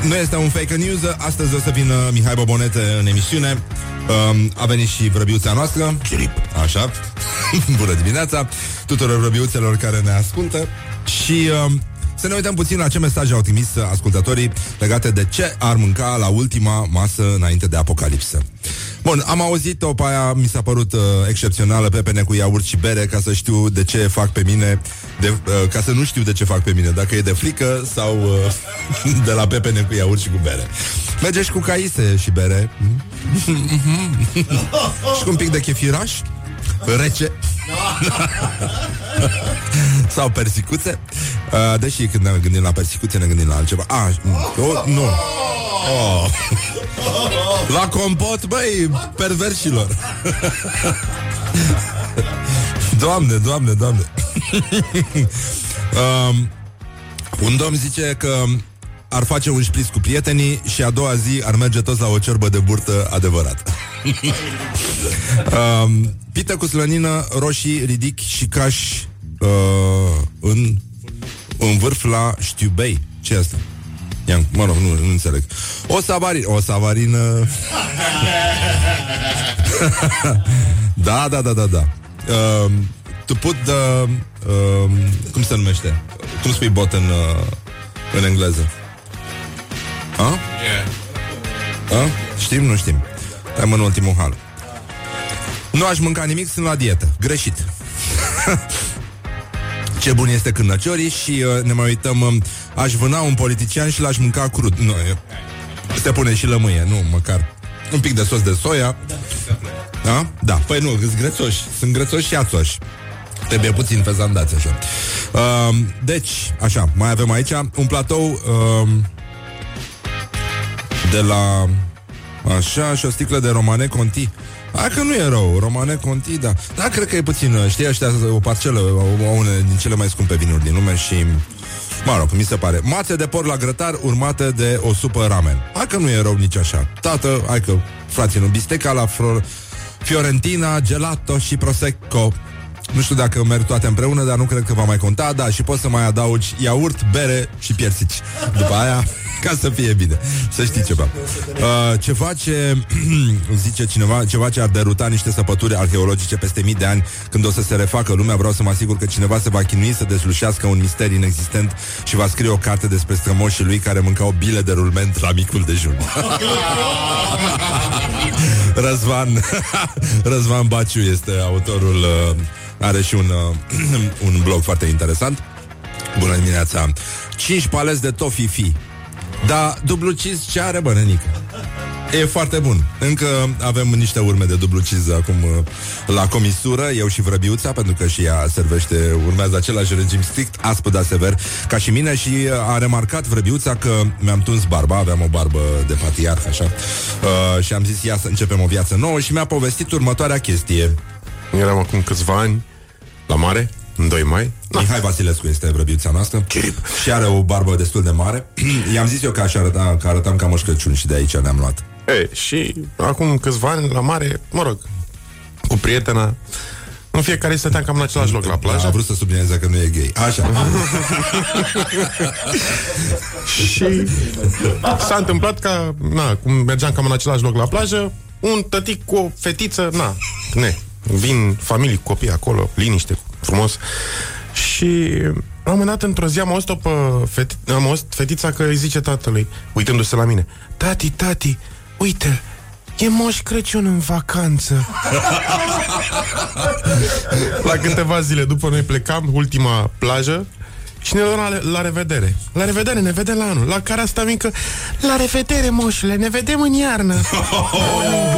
nu este un fake news Astăzi o să vină Mihai Bobonete în emisiune um, A venit și vrăbiuța noastră Chirip. Așa <laughs> Bună dimineața tuturor vrăbiuțelor care ne ascultă Și um, să ne uităm puțin la ce mesaje au trimis ascultătorii legate de ce ar mânca la ultima masă înainte de apocalipsă. Bun, am auzit-o pe aia, mi s-a părut uh, excepțională, pepene cu iaurt și bere, ca să știu de ce fac pe mine, de, uh, ca să nu știu de ce fac pe mine, dacă e de frică sau uh, <laughs> de la pepene cu iaurt și cu bere. Merge și cu caise și bere. <laughs> și cu un pic de chefiraș, rece. <laughs> Sau persicuțe uh, Deși când ne gândim la persicuțe Ne gândim la altceva ah, oh, Nu oh. <laughs> La compot, băi, perversilor <laughs> Doamne, doamne, doamne um, Un domn zice că ar face un șpriț cu prietenii și a doua zi ar merge toți la o ciorbă de burtă adevărată. um, pită cu slănină, roșii, ridic și caș uh, în, în vârf la știubei. ce e asta? Ia, mă rog, nu, nu înțeleg. O savarină, o savarină... <laughs> da, da, da, da, da. Uh, to put the... Uh, cum se numește? Cum spui bot în, uh, în engleză? A? Yeah. A? Știm, nu știm. Am în ultimul hal. Nu aș mânca nimic, sunt la dietă. Greșit. <laughs> Ce bun este cârnăciorii și uh, ne mai uităm uh, Aș vâna un politician și l-aș mânca crud. Nu, se pune și lămâie Nu, măcar un pic de sos de soia. Da? Da, păi nu, sunt grețoși. Sunt grețoși și ațoși. Trebuie puțin fezandați așa. Uh, Deci, așa, mai avem aici Un platou uh, De la Așa, și o sticlă de romane conti Hai că nu e rău, Romane Conti, da. Da, cred că e puțin, știi, ăștia o parcelă O une din cele mai scumpe vinuri din lume și Mă rog, mi se pare. Mațe de porc la grătar urmate de o supă ramen. Hai că nu e rău nici așa. Tată, hai că, frații, nu bisteca la fro- Fiorentina, gelato și prosecco nu știu dacă merg toate împreună, dar nu cred că va mai conta, da, și poți să mai adaugi iaurt, bere și piersici. După aia, <laughs> ca să fie bine. Să știi ceva. Uh, ceva ce, <clears throat> zice cineva, ceva ce ar deruta niște săpături arheologice peste mii de ani, când o să se refacă lumea, vreau să mă asigur că cineva se va chinui să deslușească un mister inexistent și va scrie o carte despre strămoșii lui care mâncau bile de rulment la micul dejun. <laughs> Răzvan <laughs> Răzvan Baciu este autorul uh, are și un, uh, <clears throat> un blog foarte interesant. Bună dimineața! 5 paleți de tofifi. Da, dublu cheese ce are, bă, nenică? E foarte bun. Încă avem niște urme de dublu cheese acum uh, la comisură, eu și vrăbiuța, pentru că și ea servește, urmează același regim strict, aspăt, dar sever, ca și mine și uh, a remarcat vrăbiuța că mi-am tuns barba, aveam o barbă de patriarh, așa, uh, și am zis, ia să începem o viață nouă și mi-a povestit următoarea chestie. Eram acum câțiva ani la mare, în 2 mai. Da. Mihai Vasilescu este vrăbiuța noastră Chirip. și are o barbă destul de mare. <clears throat> I-am zis eu că aș arăta, că arătam ca Moș Crăciun și de aici ne-am luat. E, și acum câțiva ani la mare, mă rog, cu prietena, în fiecare zi stăteam cam în același loc la A plajă vrut să sublinieze că nu e gay. Așa. <laughs> și s-a întâmplat ca, na, cum mergeam cam în același loc la plajă, un tătic cu o fetiță, na, ne, vin familii cu copii acolo, liniște, frumos. Și la un moment dat, într-o zi, am auzit-o pe feti- am auzit fetița că îi zice tatălui, uitându-se la mine, Tati, tati, uite, e Moș Crăciun în vacanță. <laughs> la câteva zile după noi plecam, ultima plajă, și ne luăm la, la revedere. La revedere, ne vedem la anul. La care asta mică, la revedere, moșule, ne vedem în iarnă. Morning <laughs>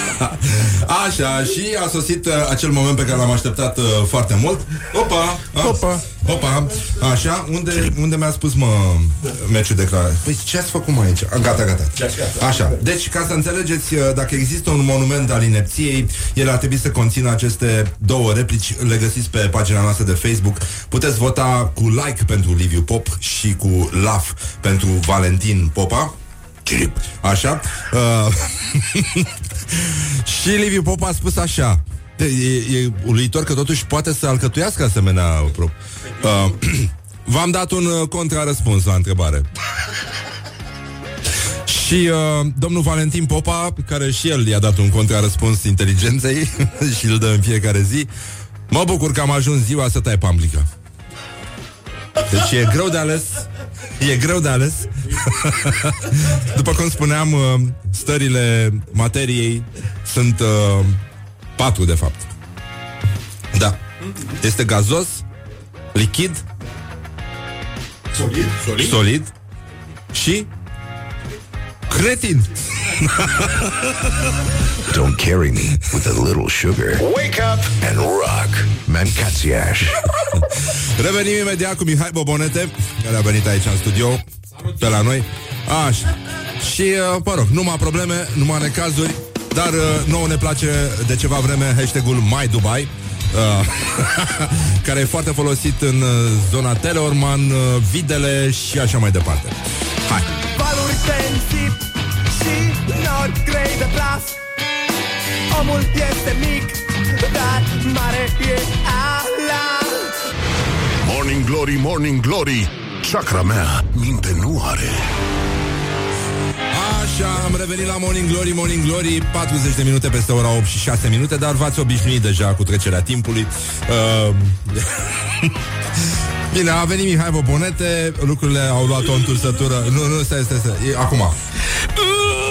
<laughs> Așa, și a sosit uh, acel moment pe care l-am așteptat uh, foarte mult. Opa! A, Opa. Opa! Așa, unde, unde mi-a spus, mă, meciul declarat? Păi ce ați făcut, mă, aici? A, gata, gata. Așa, deci, ca să înțelegeți, uh, dacă există un monument al inepției, el ar trebui să conțină aceste două replici, le găsiți pe pagina noastră de Facebook. Puteți vota cu like pentru Liviu Pop și cu love pentru Valentin Popa. Chirip. Așa. Uh, <laughs> <laughs> și Liviu Pop a spus așa. E, e uluitor că totuși poate să alcătuiască asemenea pro, uh, <clears throat> v-am dat un uh, contrarăspuns la întrebare. <laughs> Și uh, domnul Valentin Popa, care și el i-a dat un contrarăspuns inteligenței <laughs> și îl dă în fiecare zi, mă bucur că am ajuns ziua să tai pamblica. Deci e greu de ales. E greu de ales. <laughs> După cum spuneam uh, Stările materiei Sunt uh, patru de fapt. Da. Este gazos Lichid Solid, solid. Solid Și Cretin <laughs> Don't carry me with a little sugar. Wake up and rock. Mancațiaș. <laughs> Revenim imediat cu Mihai Bobonete Care a venit aici în studio Pe la noi Așa Și, uh, mă rog, numai probleme, numai necazuri Dar uh, nouă ne place de ceva vreme Hashtagul My Dubai uh, <laughs> Care e foarte folosit în uh, zona Teleorman uh, Videle și așa mai departe Hai Valuri sensib și nori grei de plas Omul este mic, dar mare e ala Morning Glory, Morning Glory. Chakra mea minte nu are. Așa, am revenit la Morning Glory, Morning Glory 40 de minute peste ora 8 și 6 minute Dar v-ați obișnuit deja cu trecerea timpului uh, <laughs> Bine, a venit Mihai Bobonete Lucrurile au luat o întursătură Nu, nu, stai, stai, stai, e, acum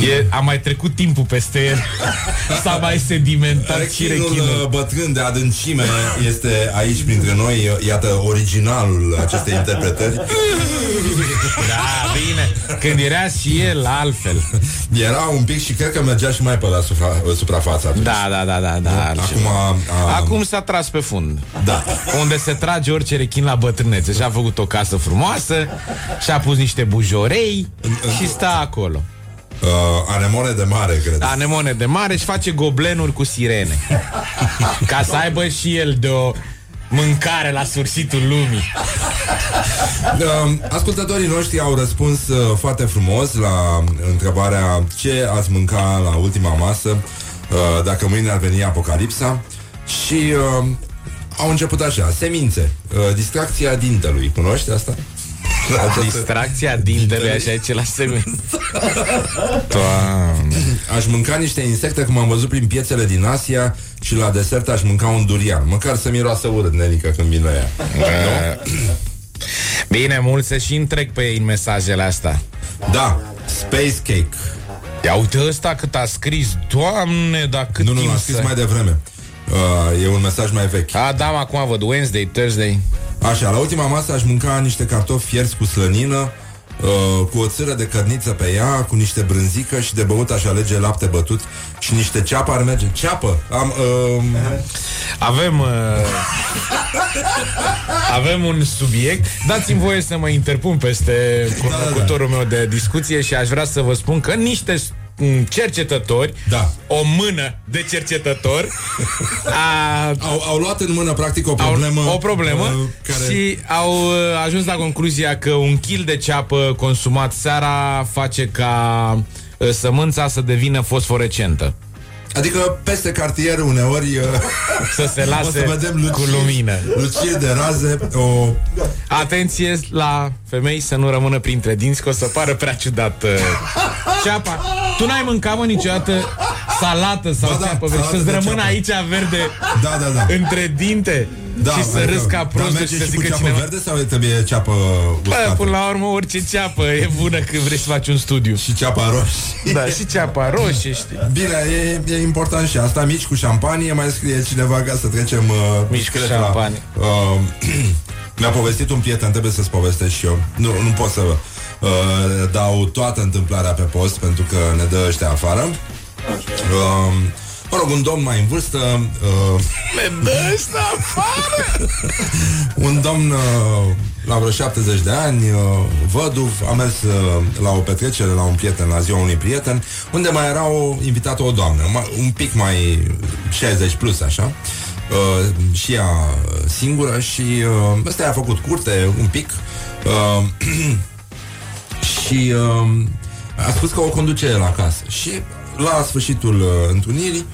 E, a mai trecut timpul peste el. S-a mai sedimentat și Rechinul rechinul. uh, bătrân de adâncime Este aici printre noi. Iată originalul acestei interpretări. Da, bine. Când era și el altfel. Era un pic și cred că mergea și mai pe la supra, suprafață atunci. Da, da, da, da, da Acum, a, a, Acum s-a tras pe fund. Da. Unde se trage orice rechin la bătrânețe. Și-a făcut o casă frumoasă Și-a pus niște bujorei Și stă acolo uh, anemone de mare, cred Anemone de mare și face goblenuri cu sirene. Ca să aibă și el de o mâncare la sfârșitul lumii. Uh, Ascultătorii noștri au răspuns uh, foarte frumos la întrebarea ce ați mânca la ultima masă uh, dacă mâine ar veni apocalipsa? Și uh, au început așa, semințe, uh, distracția dintelui, cunoști asta? Distracția dintelui așa ce la semen Doamne. Aș mânca niște insecte cum am văzut prin piețele din Asia și la desert aș mânca un durian. Măcar să miroasă urât, nelică, când vine ea. Bine, mulți se și întrec pe ei în mesajele astea Da, space cake. Ia uite ăsta cât a scris Doamne, dar cât Nu, nu, timp l-a scris să... mai devreme. Uh, e un mesaj mai vechi. A, da, mă, acum văd Wednesday, Thursday Așa, la ultima masă aș mânca niște cartofi fierți cu slănină, uh, cu o țără de cărniță pe ea, cu niște brânzică și de băut aș alege lapte bătut și niște ceapă ar merge. Ceapă! Am, uh, Avem uh, Avem un subiect Dați-mi voie să mă interpun peste Conducătorul meu de discuție Și aș vrea să vă spun că niște m, cercetători Da. O mână de cercetători <laughs> a, au, au luat în mână, practic, o problemă. au, o problemă uh, care... și au uh, ajuns la concluzia că un kil de ceapă consumat seara face ca uh, sămânța să devină fosforescentă. Adică peste cartier uneori uh, <laughs> Să se lase <laughs> o să vedem luciri, cu lumină. luciri de raze o... Atenție la femei să nu rămână printre dinți, că o să pară prea ciudat uh, <laughs> ceapa. Tu n-ai mâncat, mă, niciodată salată sau Ba da, ceapă verde, salată să-ți de rămână ceapă. aici verde Da, da, da. între dinte Da, și să adică- râzi ca Dar prostul merge și să și cu zică ceapă cineva verde sau trebuie ceapă Bă, uscată? până la urmă, orice ceapă e bună când vrei să faci un studiu. Și ceapa roșie. Da, și ceapa roșie, știi. Bine, e, e important și asta Mici cu șampanie, mai scrie cineva Ca să trecem uh, Mici cu discret șampanie. la, uh, <clears throat> Mi-a povestit un prieten Trebuie să-ți povestesc și eu. Nu, nu pot să uh, dau toată întâmplarea pe post Pentru că ne dă ăștia afară. Uh, Mă rog, un domn mai în vârstă uh, Ne dă ăsta afară! <laughs> Un domn uh, la vreo 70 de ani, uh, văduv, a mers uh, la o petrecere la un prieten, la ziua unui prieten, unde mai era o invitată o doamnă, ma- un pic mai 60 plus, așa, uh, și ea singură și uh, ăsta i-a făcut curte un pic. Uh, <clears throat> și uh, a spus că o conduce el acasă. Și la sfârșitul uh, întâlnirii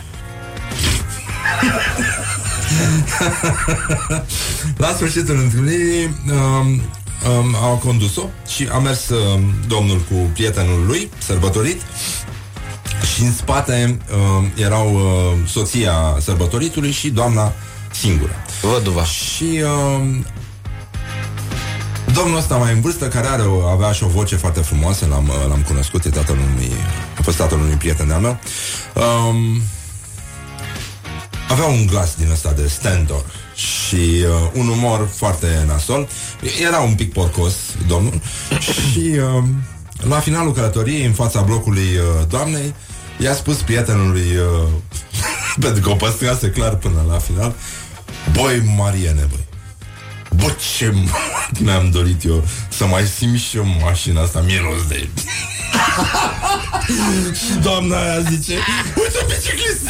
<laughs> La sfârșitul întâlnirii um, um, au condus-o și a mers um, domnul cu prietenul lui, sărbătorit, și în spate um, erau uh, soția sărbătoritului și doamna singură. Văduva. Și um, domnul ăsta mai în vârstă, care are, o- avea și o voce foarte frumoasă, l-am, uh, l-am cunoscut, e tatăl unui, a fost tatăl unui prieten de-al meu, um, avea un glas din ăsta de stentor și uh, un umor foarte nasol. Era un pic porcos, domnul, <coughs> și uh, la finalul călătoriei, în fața blocului uh, doamnei, i-a spus prietenului, uh, <laughs> pentru că o păstrase clar până la final, Băi, Mariene, băi, Bă, ce <laughs> m- mi-am dorit eu Să mai simt și eu mașina asta Miros de <laughs> Și doamna aia zice Uite biciclist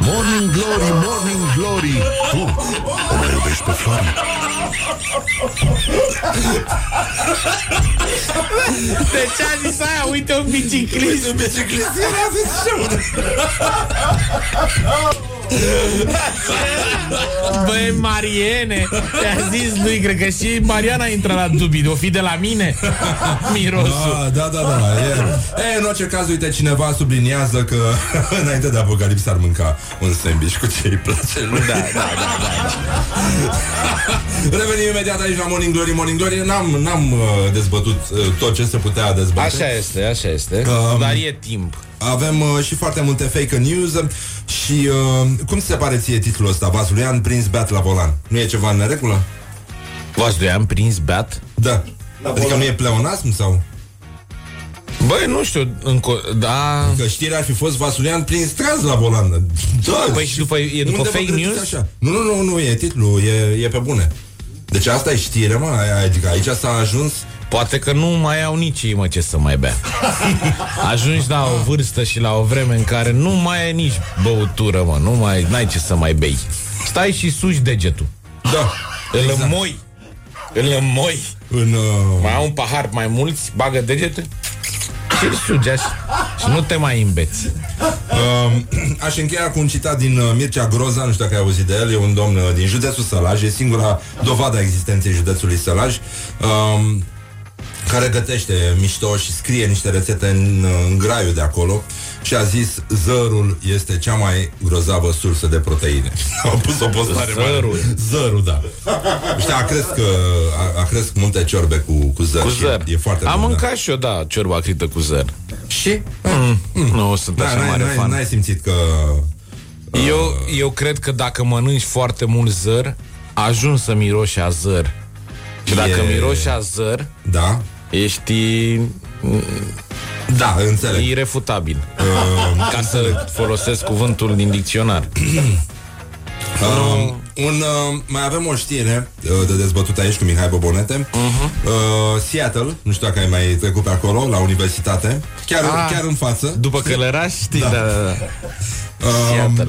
Morning Glory, Morning Glory. Tu o mai iubești pe Flori? De ce a zis aia? Uite un biciclist Un biciclist era zis Băi, Mariene Te-a zis lui, cred că și Mariana intră la dubii O fi de la mine Mirosul Da, da, da, da e. e, În orice caz, uite, cineva subliniază că <laughs> Înainte de Apocalips ar mânca Un sandwich cu ce îi place lui. Da, da, da, da, da. Revenim imediat aici la Morning Glory Morning Glory N-am, n-am uh, dezbătut uh, tot ce se putea dezbate Așa este, așa este Um, Dar e timp Avem uh, și foarte multe fake news Și uh, cum ți se pare ție titlul ăsta? Vasulian prins beat la volan Nu e ceva în neregulă? Vasulian prins beat? Da Adică nu e pleonasm sau? Băi, nu știu încă, Da Că știrea ar fi fost Vasulian prins trans la volan da, Păi și după, e după Unde vă fake credeți news? Așa? Nu, nu, nu, nu, e titlul, e, e pe bune Deci asta e știre, mă, adică aici s-a ajuns Poate că nu mai au nici ei, mă, ce să mai bea. <laughs> Ajungi la o vârstă și la o vreme în care nu mai e nici băutură, mă, nu mai n-ai ce să mai bei. Stai și suși degetul. Da, Îl exact. înmoi. Îl înmoi. în, uh, Mai au un pahar mai mulți, bagă degetul și îl sugi așa. Și nu te mai îmbeți. Uh, <clears throat> aș încheia cu un citat din uh, Mircea Groza, nu știu dacă ai auzit de el, e un domn uh, din județul Sălaj, e singura dovadă a existenței județului Sălaj, uh, care gătește mișto și scrie niște rețete în, uh, în graiul de acolo și a zis zărul este cea mai grozavă sursă de proteine. <laughs> Au pus o postare mare. Zărul. Zărul, da. Știi, a cresc, uh, a, a cresc multe ciorbe cu, cu zăr. Cu și zăr. E, e foarte Am bun, mâncat și eu, da, ciorba crită cu zăr. Și? Mm, nu sunt Da, așa n-ai, mare n-ai, fan. n-ai simțit că... Eu, eu cred că dacă mănânci foarte mult zăr, ajungi să miroși a zăr. Și dacă E- miroși a zăr, Da? Ești Da, înțeleg. irefutabil. Uh, Ca să folosesc cuvântul din dicționar. Uh, un, uh, mai avem o știre uh, de dezbătut aici cu Mihai Bobonete. Uh-huh. Uh, Seattle, nu știu dacă ai mai trecut pe acolo, la universitate, chiar, Ah, chiar în față. După călăraș, știi, da, Da. da, da. Uh, Seattle.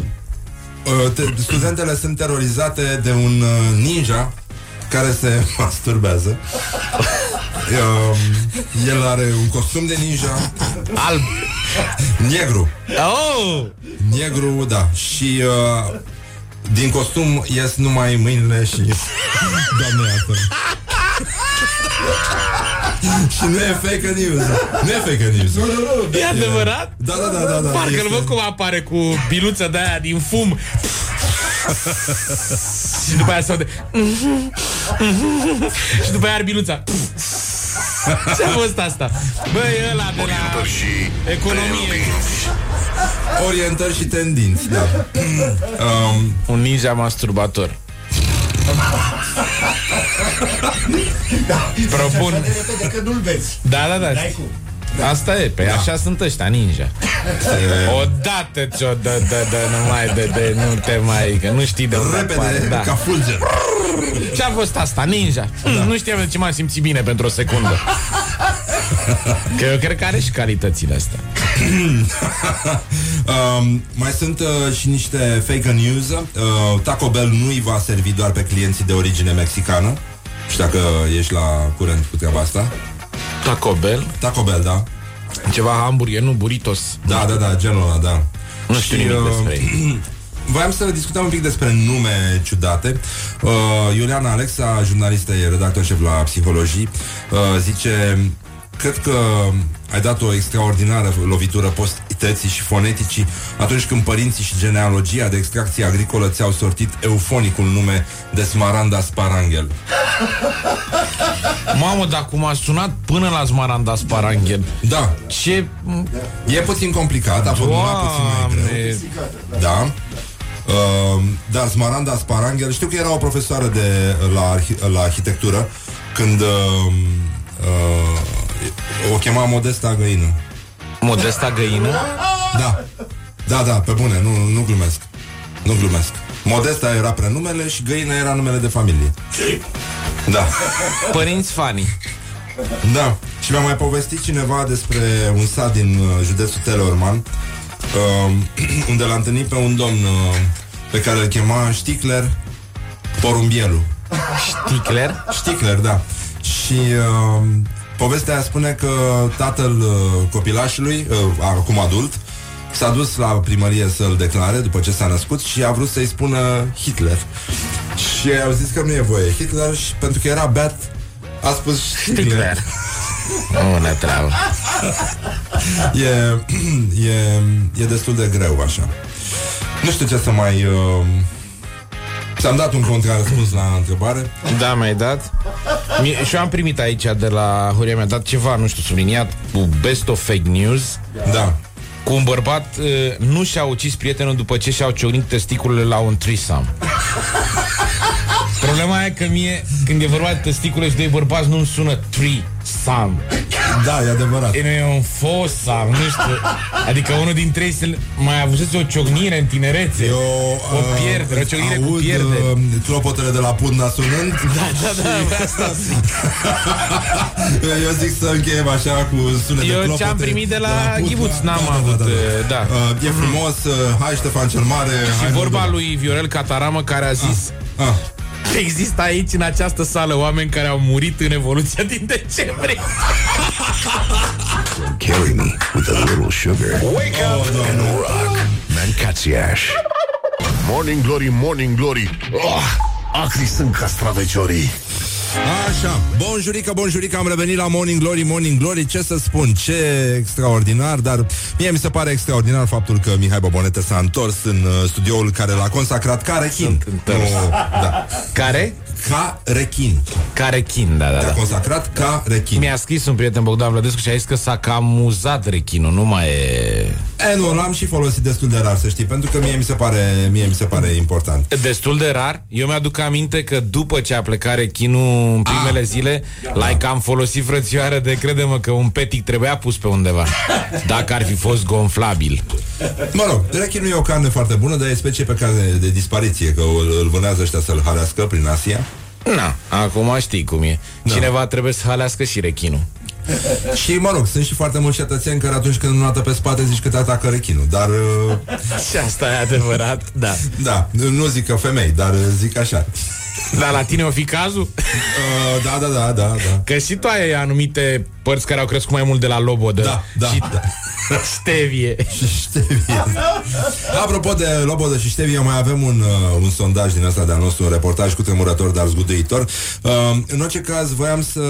uh, te, studentele sunt terorizate de un uh, ninja care se <laughs> masturbează. Uh, el are un costum de ninja Alb. negru. Oh! Negru, da. Și uh, din costum ies numai mâinile și... <laughs> Doamne, iartă <laughs> Și nu e fake news. Nu e fake news. Nu, nu, nu. E adevărat? Da, da, da, da. da. Parcă Este- îl văd cum apare cu biluța de aia din fum. Și după aia se aude. Și după aia are biluța Ce a fost asta? Băi, ăla de la economie. Orientări și tendinți, da. um, Un ninja masturbator. Propun. Repede că nu-l vezi. Da, da, da Asta e, pe da. așa sunt ăștia, ninja <laughs> Odată ți-o dă, dă, dă, nu mai de, de, nu te mai, că nu știi de unde repede, apare, da. ca fulger. Ce-a fost asta, ninja? Da. <laughs> Nu știam de ce m-am simțit bine pentru o secundă <laughs> Că eu cred că are și calitățile astea um, mai sunt uh, și niște fake news. Uh, Taco Bell nu îi va servi doar pe clienții de origine mexicană. Și dacă ești la curent cu treaba asta. Taco Bell? Taco Bell, da. Ceva hamburger, nu burritos Da, da, da, genul ăla, da. Nu știu Și, nimic uh, despre ei. <clears throat> Voiam să discutăm un pic despre nume ciudate. Uh, Iuliana Alexa, jurnalistă, e redactor șef la psihologii, uh, zice Cred că ai dat o extraordinară lovitură postității și foneticii atunci când părinții și genealogia de extracție agricolă ți-au sortit eufonicul nume de Smaranda Sparanghel. <laughs> Mamă, dar cum a sunat până la Smaranda Sparanghel. Da. Ce... E puțin complicat, a formulat puțin mai greu. Da. Uh, dar Smaranda Sparanghel, știu că era o profesoară de, la, arhi- la arhitectură când uh, uh, o chema Modesta Găină. Modesta Găină? Da. Da, da, pe bune, nu, nu glumesc. Nu glumesc. Modesta era prenumele și Găină era numele de familie. Da. Părinți fani. Da. Și mi-a mai povestit cineva despre un sat din uh, județul Teleorman, uh, <clears throat> unde l-a întâlnit pe un domn uh, pe care îl chema Sticler Porumbielu. Sticler? Sticler, da. Și uh, povestea spune că tatăl uh, copilașului, uh, acum adult, s-a dus la primărie să-l declare după ce s-a născut și a vrut să-i spună Hitler. Și au zis că nu e voie Hitler și pentru că era beat a spus Sticler. Sticler. Bună treabă. e, <clears throat> e, e destul de greu așa. Nu știu ce să mai... Uh, ți-am dat un contrarăspuns la întrebare. Da, mi-ai dat. Mie, și eu am primit aici de la Horia, mi-a dat ceva, nu știu, subliniat, cu Best of Fake News. Da. Cu un bărbat uh, nu și-a ucis prietenul după ce și-au ciocnit testiculele la un trisam. Problema e că mie, când e vorba de testicule și doi bărbați, nu-mi sună trisam. Da, e adevărat. E, nu e un fosam, nu știu. Adică unul dintre ei se, mai avusese o ciocnire în tinerețe. Eu, o pierdere, o ciocnire cu aud, pierdere. Uh, clopotele de la pudna sunând. Da, da, da, asta zic. <laughs> Eu zic să încheiem așa cu sunet de Eu clopote. ce-am primit de la pudna. Ghibuț, n-am da, avut, Da, da, da. da. Uh, e frumos, uh, hai Ștefan cel Mare. Și hai vorba Moldova. lui Viorel Cataramă care a zis Ah. Ah. <laughs> Există aici, în această sală, oameni care au murit în Evoluția din decembrie. Carry me with a little sugar. Wake up and rock. Mancațiaș. Morning Glory, Morning Glory. Oh, acri sunt castraveciorii. Așa, bonjurică, bonjurică, am revenit la Morning Glory, Morning Glory, ce să spun, ce extraordinar, dar mie mi se pare extraordinar faptul că Mihai Bobonete s-a întors în uh, studioul care l-a consacrat ca rechin. întors. Nu, da. Care? Ca rechin. Ca rechin, da, da, L-a da. consacrat ca rechin. Mi-a scris un prieten Bogdan Vlădescu și a zis că s-a cam uzat rechinul, nu mai e... E, nu, l-am și folosit destul de rar, să știi, pentru că mie mi se pare, mie mi se pare important. Destul de rar. Eu mi-aduc aminte că după ce a plecat rechinul în primele Ah. zile, like am folosit frățioară de crede-mă că un petic trebuia pus pe undeva. <laughs> Dacă ar fi fost gonflabil. Mă rog, rechinul e o carne foarte bună, dar e specie pe care de dispariție, că îl, îl vânează ăștia să-l halească prin Asia. Na, acum știi cum e. Da. Cineva trebuie să halească și rechinul. <laughs> Și, mă rog, sunt și foarte mulți cetățeni care atunci când nu pe spate zici că te atacă rechinul, dar... uh, Și asta e adevărat, da. Da, nu zic că femei, dar uh, zic așa. Dar la tine o fi cazul? Uh, da, da, da, da, da. Că și tu ai anumite părți care au crescut mai mult de la lobodă. Da, da, și da. <laughs> stevie. Și ștevie. Apropo de Lobodă și ștevie, mai avem un, uh, un sondaj din asta de-al nostru, un reportaj cu tremurător, dar zguduitor. Uh, în orice caz, voiam să,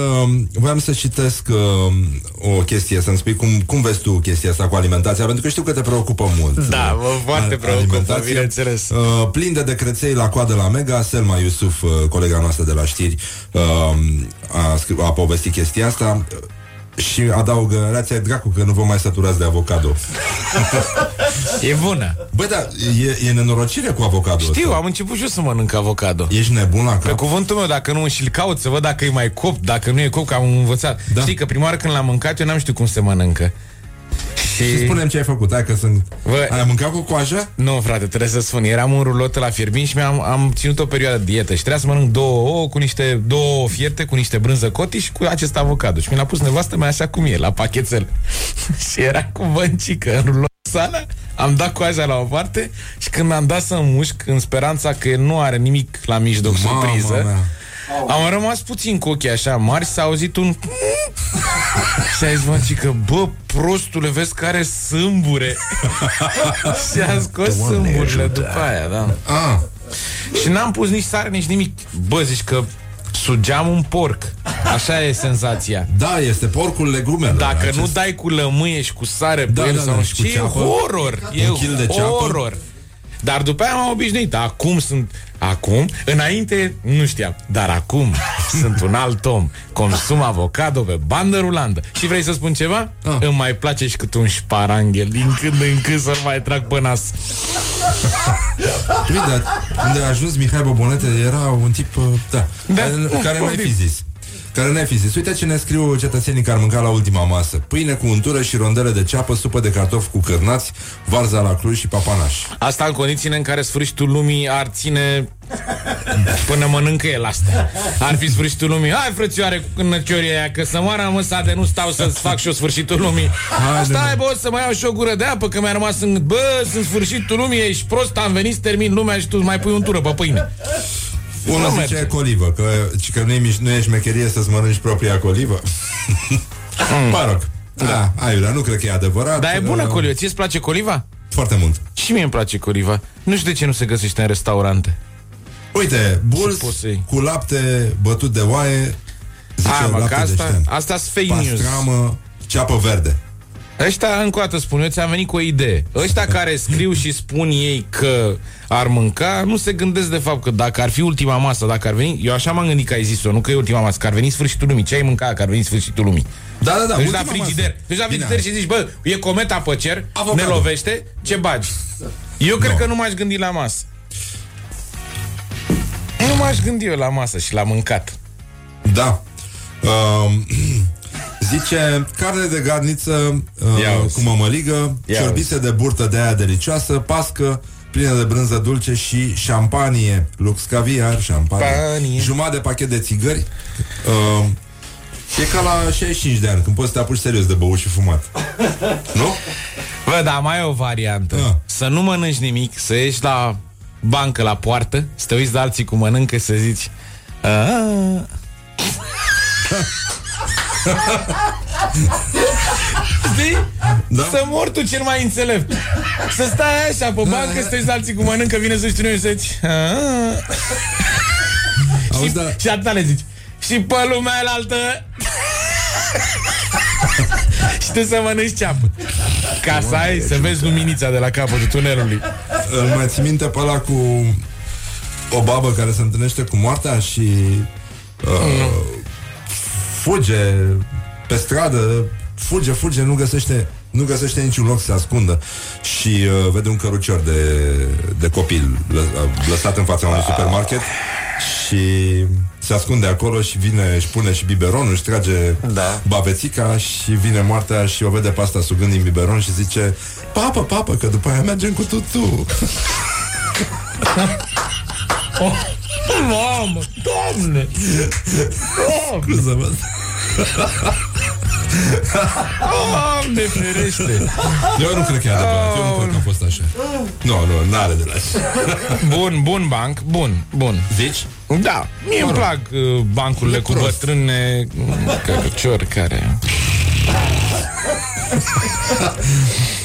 voiam să citesc uh, o chestie, să-mi spui cum, cum vezi tu chestia asta cu alimentația, pentru că știu că te preocupă mult. Da, mă, foarte Al- preocupă, alimentația. bineînțeles. Uh, plin de decreței la coadă la Mega, Selma Iusuf, uh, colega noastră de la știri, uh, a, scri- a povestit chestia asta. Uh, Și adaugă, rația dracu că nu vă mai saturați de avocado. <laughs> E bună. Băi, da, e, e nenorocire cu avocado Știu, ăsta. am început și eu să mănânc avocado. Ești nebun la Pe cap? cuvântul meu, dacă nu și-l caut să văd dacă e mai copt, dacă nu e copt, că am învățat. Da. Știi că prima oară când l-am mâncat, eu n-am știut cum se mănâncă. Și... Și spunem ce ai făcut, hai că sunt... Bă- Ai mâncat cu coajă? Nu, frate, trebuie să spun. Eram în rulotă la fierbin și mi-am am ținut o perioadă de dietă și trebuia să mănânc două ouă cu niște două ouă fierte, cu niște brânză coti și cu acest avocado. Și mi l-a pus nevastă mea așa cum e, la pachetel. <laughs> și era cu băncică în rulotă sala, am dat coaja la o parte și când am dat să mușc, în speranța că nu are nimic la mijloc Mama surpriză, mea. am rămas puțin cu ochii așa mari și s-a auzit un... <laughs> Și a zis măcică, bă, prostule, vezi care sâmbure <laughs> Și a scos Doamne sâmburile ajută. după aia, da Ah, Și n-am pus nici sare, nici nimic Bă, zici că sugeam un porc Așa e senzația da, este porcul legumelor. Dacă Acest- nu dai cu lămâie și cu sare Da, pe el da, sau da, nu și cu știu ce, e ceapă. horror E Un kil de ceapă. horror Dar după aia m-am obișnuit Acum sunt Acum, înainte nu știam Dar acum <laughs> sunt un alt om Consum avocado pe bandă rulantă Și vrei să spun ceva? Ah. Îmi mai place și cât un șparanghel Din când în când să-l mai trag pe nas Uite, dar unde a ajuns Mihai Bobonete era un tip, uh, da, Da, care, da, care n-ai poftim. fi zis. Care n-ai fi zis. Uite ce ne scriu cetățenii care ar mânca la ultima masă. Pâine cu untură și rondele de ceapă, supă de cartofi cu cârnați, varza la Cluj și papanaș. Asta în condițiile în care sfârșitul lumii ar ține până mănâncă el asta. Ar fi sfârșitul lumii. Hai, frățioare, cu cârnăciorii aia, că să moară măsa de nu stau să-ți fac și eu sfârșitul lumii. Haide, Stai, mă. bă, o să mai iau și o gură de apă, că mi-a rămas în... Bă, sunt sfârșitul lumii, ești prost, am venit să termin lumea și tu îți mai pui un tură pe pâine. Unul Nu zice merge. colivă, că, ci că nu e, miș- nu e șmecherie să-ți mănânci propria colivă. mă rog. Da, aiurea, nu cred că e adevărat. Dar e bună Uh, coliva. Ție îți place coliva? Foarte mult. Și mie îmi place coliva. Nu știu de ce nu se găsește în restaurante. Uite, bulls poți să iei? cu lapte bătut de oaie, zice A, mă, lapte că asta, deștept. asta fake news. Pastramă, ceapă verde. Ăștia, încă o dată spun, eu ți-am venit cu o idee. Ăștia care scriu și spun ei că ar mânca, nu se gândesc de fapt că dacă ar fi ultima masă, dacă ar veni, eu așa m-am gândit că ai zis-o, nu că e ultima masă, că ar veni sfârșitul lumii. Ce ai mâncat că ar veni sfârșitul lumii? Da, da, da. Deci ultima la frigider. masă. Deci la Bine. frigider și zici, bă, e cometa pe cer, Avocado. ne lovește, ce bagi? Eu cred Nu. că nu m-aș gândi la masă. Nu m-aș gândi eu la masă și la mâncat. Da. Um, <clears throat> zice, carne de garniță Ia uh, uzi. cu mămăligă, Ia ciorbise de burtă de aia delicioasă, pască, plină de brânză dulce și șampanie. Lux caviar, șampanie. Șampanie. Jumătate de pachet de țigări. Uh, e ca la 65 de ani, când poți să te apuci serios de băut și fumat. <laughs> nu? Bă, da, mai e o variantă. Ah. Să nu mănânci nimic, să ieși la bancă, la poartă, să te uiți la alții cum mănâncă și să zici "Ah." <laughs> <laughs> Știi? Da. Să mor tu cel mai înțelept. Să stai așa pe bancă, să te uiți la alții cum mănâncă, vine să știu noi și să zici "Ah." Auzi, și, da, și atâta le zici. Și pe lumea altă <laughs> Și tu să mănânci ceapă Ca să ai, să vezi luminița de la capătul tunelului îl mai ții minte pe ăla cu o babă care se întâlnește cu moartea și uh, fuge pe stradă, fuge, fuge, nu găsește nu găsește niciun loc să se ascundă și uh, vede un cărucior de, de copil lă, lăsat în fața unui supermarket și se ascunde acolo și vine, își pune și biberonul, își trage Da. babețica și vine moartea și o vede pe asta sugând din biberon și zice Papă, papă, că după aia mergem cu tutu <laughs> Mamă, doamne! Scuză-mă. Doamne ferește! Eu nu cred că e adevărat, eu nu cred că a fost așa. Nu, nu, n-are de la Bun, bun banc, bun, bun. Zici? Da, mie îmi plac uh, bancurile E cu prost. bătrâne mm, Căruciori care <laughs>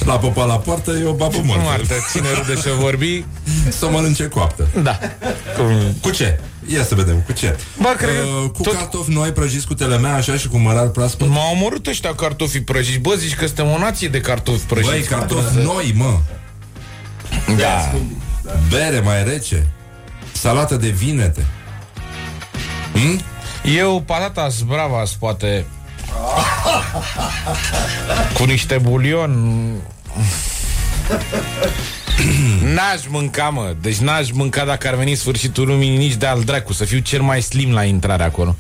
La popa la poartă e o babă moartă Moartă, cine râde și vorbi. Să o mănânce coaptă. Da. Cum- Cu ce? Ia să vedem, cu ce? Bă, cred că uh, Cu tot- cartofi noi prăjiți cu telemea așa și cu mărar proaspăt? M-au omorât ăștia cartofii prăjiți. Bă, zici că suntem o nație de cartofi prăjiți. Băi, cartofi noi, mă. Da. Bere mai rece. Salată de vinete. Hm? Eu, patata bravas, poate. Cu niște bulion <laughs> N-aș mânca, mă. Deci n-aș mânca dacă ar veni sfârșitul lumii Nici de al dracu, să fiu cel mai slim la intrare acolo.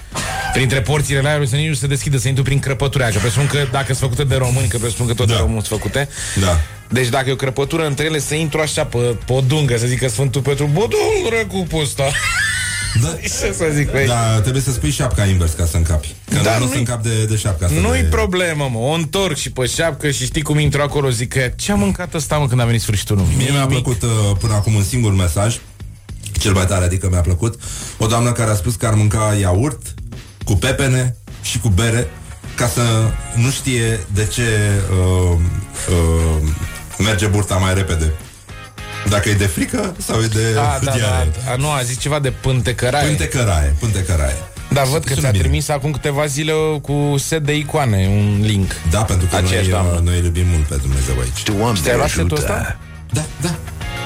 Printre porțile la să nici nu se deschidă Să intru prin crăpături aia Că presupun că dacă sunt făcute de români Că presupun că tot Da. de români sunt făcute. Da. Deci dacă e o crăpătură între ele Să intru așa pe, pe o dungă Să zică Sfântul Petru Bă, dungă cu pe ăsta <laughs> da. <laughs> Ce să zic, băi? Da, trebuie să spui șapca invers ca să încapi Că Da, nu nu-i- să încap de, de șapca asta Nu-i de... problemă, mă, o întorc și pe șapcă și știi cum intru acolo, zic că ce-a mâncat ăsta, mă, când a venit sfârșitul lumii? Mie mi-a plăcut uh, până acum un singur mesaj Cel mai tare, adică mi-a plăcut O doamnă care a spus că ar mânca iaurt Cu pepene și cu bere ca să nu știe de ce uh, uh, merge burta mai repede. Dacă e de frică sau e de A, da, diare. da, a, nu, a zis ceva de pântecăraie. Pântecăraie, pântecăraie. Da, văd că Sună ți-a bine. trimis acum câteva zile cu set de icoane, un link. Da, pentru că noi, Aceeași doamnă. uh, noi îl iubim mult pe Dumnezeu aici. Doamne Ți-ai luat setul ajută. ăsta? Da, da.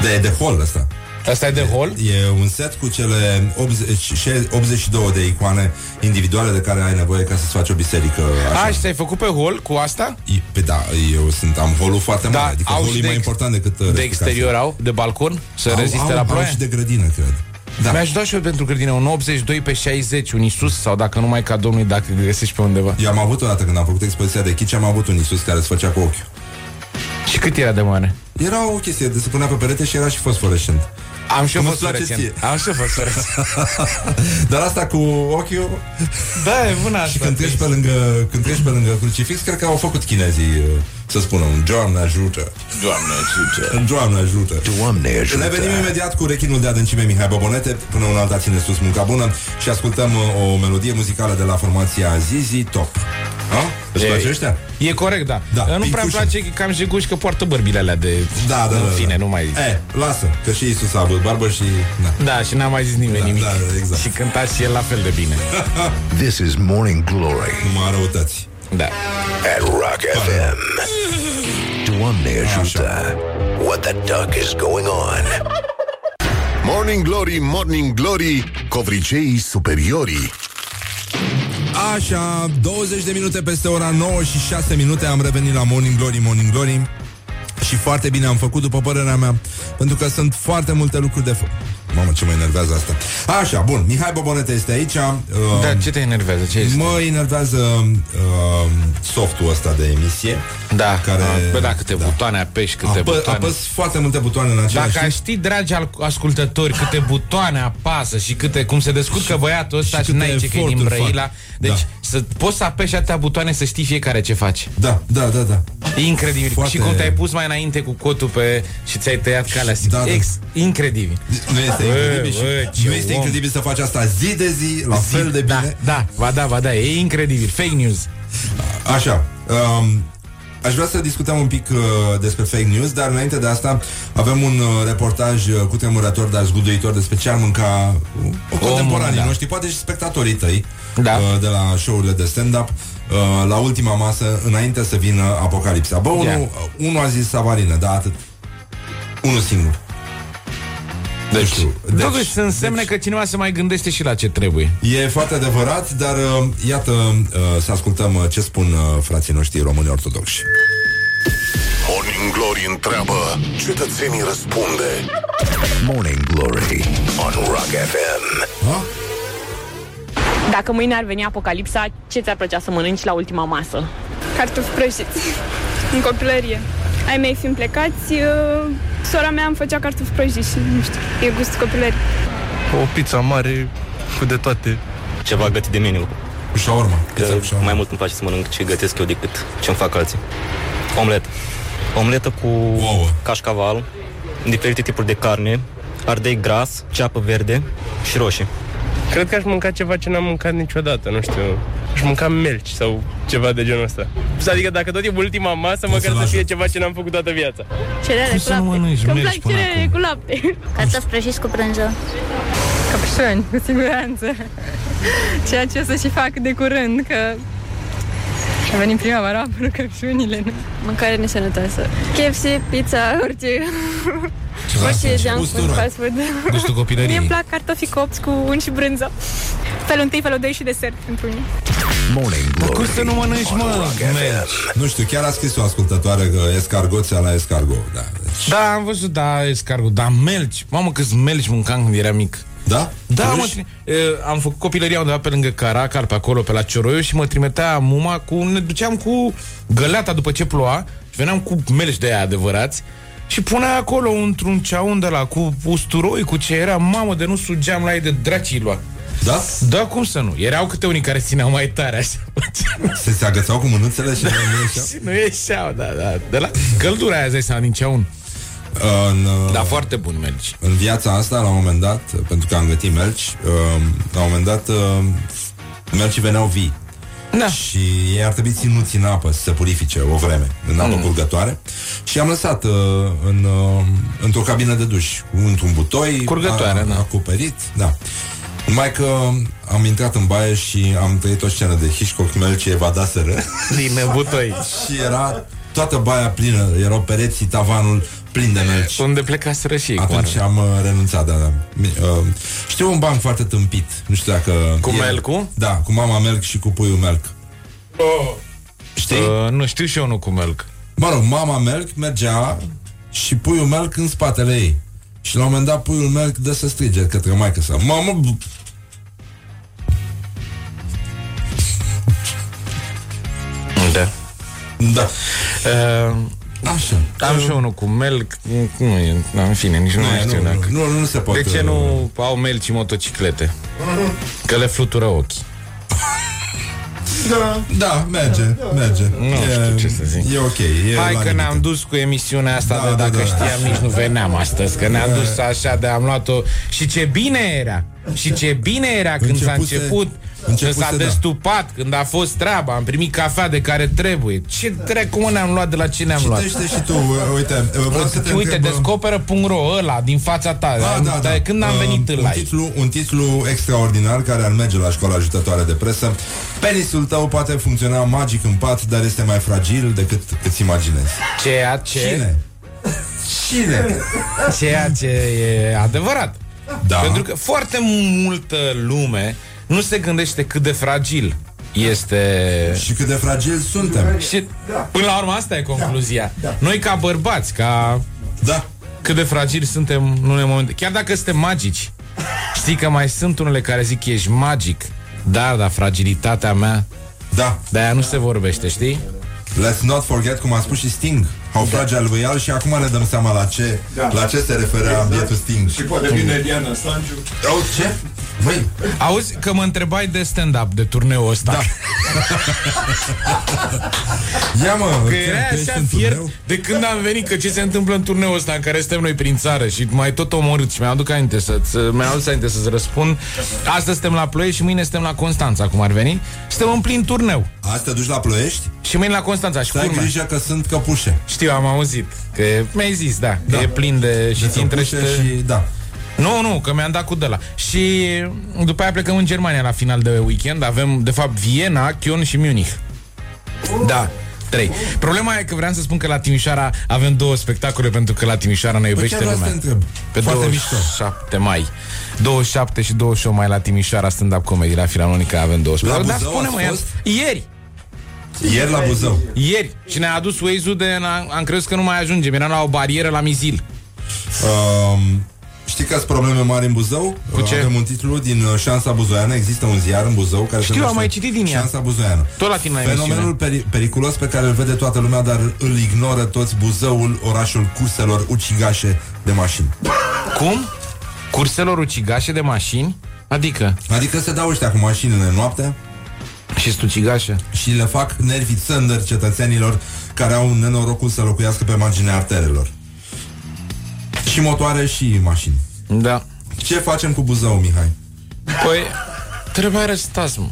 De, de hol ăsta. Asta e de hol? E un set cu cele 80, și- 82 de icoane individuale de care ai nevoie ca să-ți faci o biserică așa. A, și ți-ai făcut pe hol cu asta? E- Pe da, eu sunt, am holul foarte Da, mare, adică au holul și e de mai ex- important decât uh, De restul exterior casei. au? De balcon? Să au, reziste au, la au ploaie? și de grădină, cred. Da. Mi-aș da și eu pentru grădină un 82 pe 60, un Isus sau dacă nu mai ca domnului, dacă îl găsești pe undeva. Eu am avut o dată când am făcut expoziția de chici, am avut un Isus care se făcea cu ochiul. Și cât era de mare? Era o chestie de se punea pe perete și era și fosforescent. Am și eu Cum fost îți place fluorescent. ție? Am și eu fost fluorescent. <laughs> Dar asta cu ochiul Da, e bună și asta. când treci pe lângă, când treci pe lângă crucifix, cred că au făcut chinezii uh, să spună un Doamne ajută. Doamne, ajută. Doamne ajută. Doamne ajută. Ne venim imediat cu rechinul de adâncime Mihai Bobonete Până un alta ține sus munca bună Și ascultăm uh, o melodie muzicală de la formația Zizi Top Ha? Îți E- place ăștia? E corect, da. Da, nu prea îmi pincușă. place că am jiguși că poartă bărbile alea de... Da, da, În da, da. fine, nu mai zic. E, lasă, că și Isus a avut barbă și... Na. Da, și n-a mai zis nimeni Da, nimic. da, exact. Și cânta și el la fel de bine. <laughs> This is Morning Glory Numai răutăți Da. at Rock FM. Doamne ajută. What the duck is going on? Morning Glory, Morning Glory, covriceii superiorii. Așa, 20 de minute peste ora 9 și 6 minute Am revenit la Morning Glory, Morning Glory Și foarte bine am făcut, după părerea mea Pentru că sunt foarte multe lucruri de făcut Mamă, ce mă enervează asta Așa, bun, Mihai Bobonete este aici uh, Da, ce te enervează? Ce este? Mă enervează uh, softul ăsta de emisie Da, care- Bă, da, câte da. butoane apeși, câte Apă, butoane. apăs foarte multe butoane în același Dacă aș timp ști, dragi al- ascultători, câte butoane apasă și câte, cum se descurcă băiatul ăsta și și, câte n-ai ce că e din eforturi Brăila. fac. Deci Da. să poți să apeși atâtea butoane să știi fiecare ce faci. Da, da, da, da E incredibil. Foarte- Și cum te-ai pus mai înainte cu cotul pe și ți-ai tăiat calea. Da, da. Ex, incredibil. Nu este Bă, incredibil bă, și, ce Nu este om. incredibil să faci asta zi de zi La fel de da, bine Da, ba da, ba da, e incredibil. Fake news. Așa um, Aș vrea să discutăm un pic uh, despre fake news Dar înainte de asta Avem un uh, reportaj uh, cu tremurător Dar zguduitor despre ce ar mânca uh, Contemporanii da. noștri Poate și spectatorii tăi Da. uh, De la show-urile de stand-up uh, La ultima masă Înainte să vină apocalipsa Bă, unul, Ia. uh, unul a zis savarină Da, atât Unul singur Deci, știu. deci, Deci- să însemne că cineva se mai gândește și la ce trebuie. E foarte adevărat, dar uh, iată uh, să ascultăm uh, ce spun uh, frații noștri români ortodoxi. Morning Glory întreabă, cetățenii răspunde. Morning Glory on Rock FM. Ha? Dacă mâine ar veni apocalipsa, ce ți-ar plăcea să mănânci la ultima masă? Cartofi prăjiți <laughs> în copilărie. Ai mei fiind plecați, uh, sora mea îmi făcea cartofi prăjiți și nu știu, e gust copilărie. O pizza mare cu de toate. Ceva gătit de mine. Shawarma. Că mai mult îmi place să mănânc ce gătesc eu decât ce îmi fac alții. Omletă. Omletă cu Ouă. cașcaval, diferite tipuri de carne, ardei gras, ceapă verde și roșii. Cred că aș mânca ceva ce n-am mâncat niciodată, nu știu. Aș mânca melci sau ceva de genul ăsta. Adică dacă tot e ultima masă, măcar să fie ceva ce n-am făcut toată viața. Cereale Cum cu să nu lapte. mănânci Că-mi melci plac până cereale acum? cu lapte. Cartofi prăjiți cu brânză. Căpșuni, cu siguranță. Ceea ce o să și fac de curând, că a venit primăvara, <laughs> apără căpșunile. nu? Mâncare nesănătoasă. KFC, pizza, orice. Ceva Orice sincer. junk food, Usturoi. fast food. Gustul <laughs> copilăriei. Mie îmi plac cartofii copți cu unt și brânză. Felul întâi, felul 2 și desert pentru mine. Morning Dar Glory cum să nu mănânci, on mă, Rock melci? FM. Nu știu, chiar a scris o ascultătoare că escargoția la escargo. Da, deci, Da, am văzut, da, escargot, da, melci. Mamă, câți melci mâncam când eram mic. Da? Da, mă, Pârâși? tri- e, am făcut copilăria undeva pe lângă Caracal, pe acolo, pe la Cioroiu și mă trimitea muma cu... Ne duceam cu găleata după ce ploua și veneam cu melci de aia adevărați și punea acolo într-un ceaun de la cu usturoi, cu ce era, mamă, de nu sugeam la ei de dracii lua. Da? Da, cum să nu? Erau câte unii care țineau mai tare așa. Se, se agățau cu mânuțele și nu ieșeau? <laughs> și nu ieșeau, da, da. De la căldura aia, îți dai seama, din ceaun. În, uh, Da, foarte bun melci. în viața asta, la un moment dat, pentru că am gătit melci, uh, la un moment dat, uh, melcii veneau vii. Da. Și ei ar trebui ținuți în apă să se purifice o vreme, în apă mm. curgătoare. Și am lăsat uh, în, uh, într-o cabină de duș, într-un butoi. Curgătoare, a, da. Acoperit, da. Numai că am intrat în baie și am trăit o scenă de Hitchcock Melci evadaseră. Din butoi. <laughs> și era toată baia plină, erau pereții, tavanul plin de melci. Unde plecaseră și ei, cum Atunci ar- am uh, renunțat, da, da. Mi- Uh, știu un banc foarte tâmpit, nu știu dacă... Cu e- melcul? Da, cu mama melc și cu puiul melc. Știi? Uh, nu știu și eu nu cu melc. Mă rog, mama melc mergea și puiul melc în spatele ei. Și la un moment dat puiul melc dă să strige către maică sa. Mamă, b- Da. Da. Uh, Așa. Am și unul cu melc, nu e, da, în fine, nici nu, Nu, mai știu nu, dacă. nu, nu, nu se poate. De ce nu au melci motociclete? Că le flutură ochii. Da, da, merge, merge. Nu știu ce să zic. E ok. E Hai la că limită. ne-am dus cu emisiunea asta Da, de da, dacă da. știam nici nu veneam astăzi Că ne-am dus așa de am luat-o Și ce bine era Și ce bine era când s-a Începuse- început Când începuse, s-a da. destupat Când a fost treaba Am primit cafea de care trebuie Ce dracu mă ne-am luat de la ce ne-am luat Citește și tu, uite, vreau să te Uite, întreb, descoperă.ro ăla din fața ta Da, da, da. Dar Când am Uh, venit în un live titlu, un titlu extraordinar care ar merge la școala ajutătoare de presă. Penisul tău poate funcționa magic în pat, dar este mai fragil decât îți imaginezi. Ceea ce Cine? Cine? Ceea ce e adevărat Da. Pentru că foarte multă lume Nu se gândește cât de fragil este Și cât de fragil suntem. Și până la urmă asta e concluzia. Noi ca bărbați, ca Da. cât de fragili suntem în unele momente. Chiar dacă suntem magici. Știi că mai sunt unele care zic ești magic. Dar, dar fragilitatea mea Da. De aia nu se vorbește, știi? Let's not forget, cum a spus și Sting, how fragile we are și acum ne dăm seama la ce, Da. la ce se referea bietul Sting. Și poate vine Diana Stanciu. Oh, ce? Băi, Auzi că mă întrebai de stand-up, de turneul ăsta. Da. <laughs> ia mă, Că că era ești așa în fier turneu? de când am venit, că ce se întâmplă în turneul ăsta în care suntem noi prin țară și mai tot omorât și mi-aduc aminte să-ți, mi-am adus aminte să-ți răspund. Astăzi suntem la Ploiești și mâine suntem la Constanța, cum ar veni. Suntem în plin turneu. Azi te duci la Ploiești? Și mâine la Constanța și Să ai culmea. grijă că sunt căpușe. Știu, am auzit. Că mi-ai zis, da, da. Că e plin de... și De ți intrește... căpușe și, da. Nu, nu, că mi-am dat cu de la. Și după aia plecăm în Germania la final de weekend. Avem, de fapt, Viena, Köln și Munich. Da. Trei. Problema e că vreau să spun că la Timișoara avem două spectacole pentru că la Timișoara ne iubește chiar vreau să lumea. te întreb. Pe Foarte 27 mai. 27 și 28 mai la Timișoara stand-up comedy la Filarmonica avem două spectacole. Dar Buzău spune-mă, ați ia- fost? ieri. Ieri la Buzău. Ieri. Și ne-a adus Waze-ul de... Am, am crezut că nu mai ajungem. Eram la o barieră la Mizil. Um, știi că sunt probleme mari în Buzău? Cu ce? Avem un titlu din uh, Șansa Buzoiană. Există un ziar în Buzău care Știu, se am numește mai citit din ea. Șansa Buzoiană. Tot la tine la Fenomenul peri- periculos pe care îl vede toată lumea, dar îl ignoră toți Buzăul, orașul curselor ucigașe de mașini. Cum? Curselor ucigașe de mașini? Adică? Adică se dau ăștia cu mașinile noaptea Și stucigașe. și le fac nervii țândări cetățenilor care au nenorocul să locuiască pe marginea arterelor. Și motoare și mașini. Da. Ce facem cu Buzău, Mihai? Păi, trebuie arestați, mă.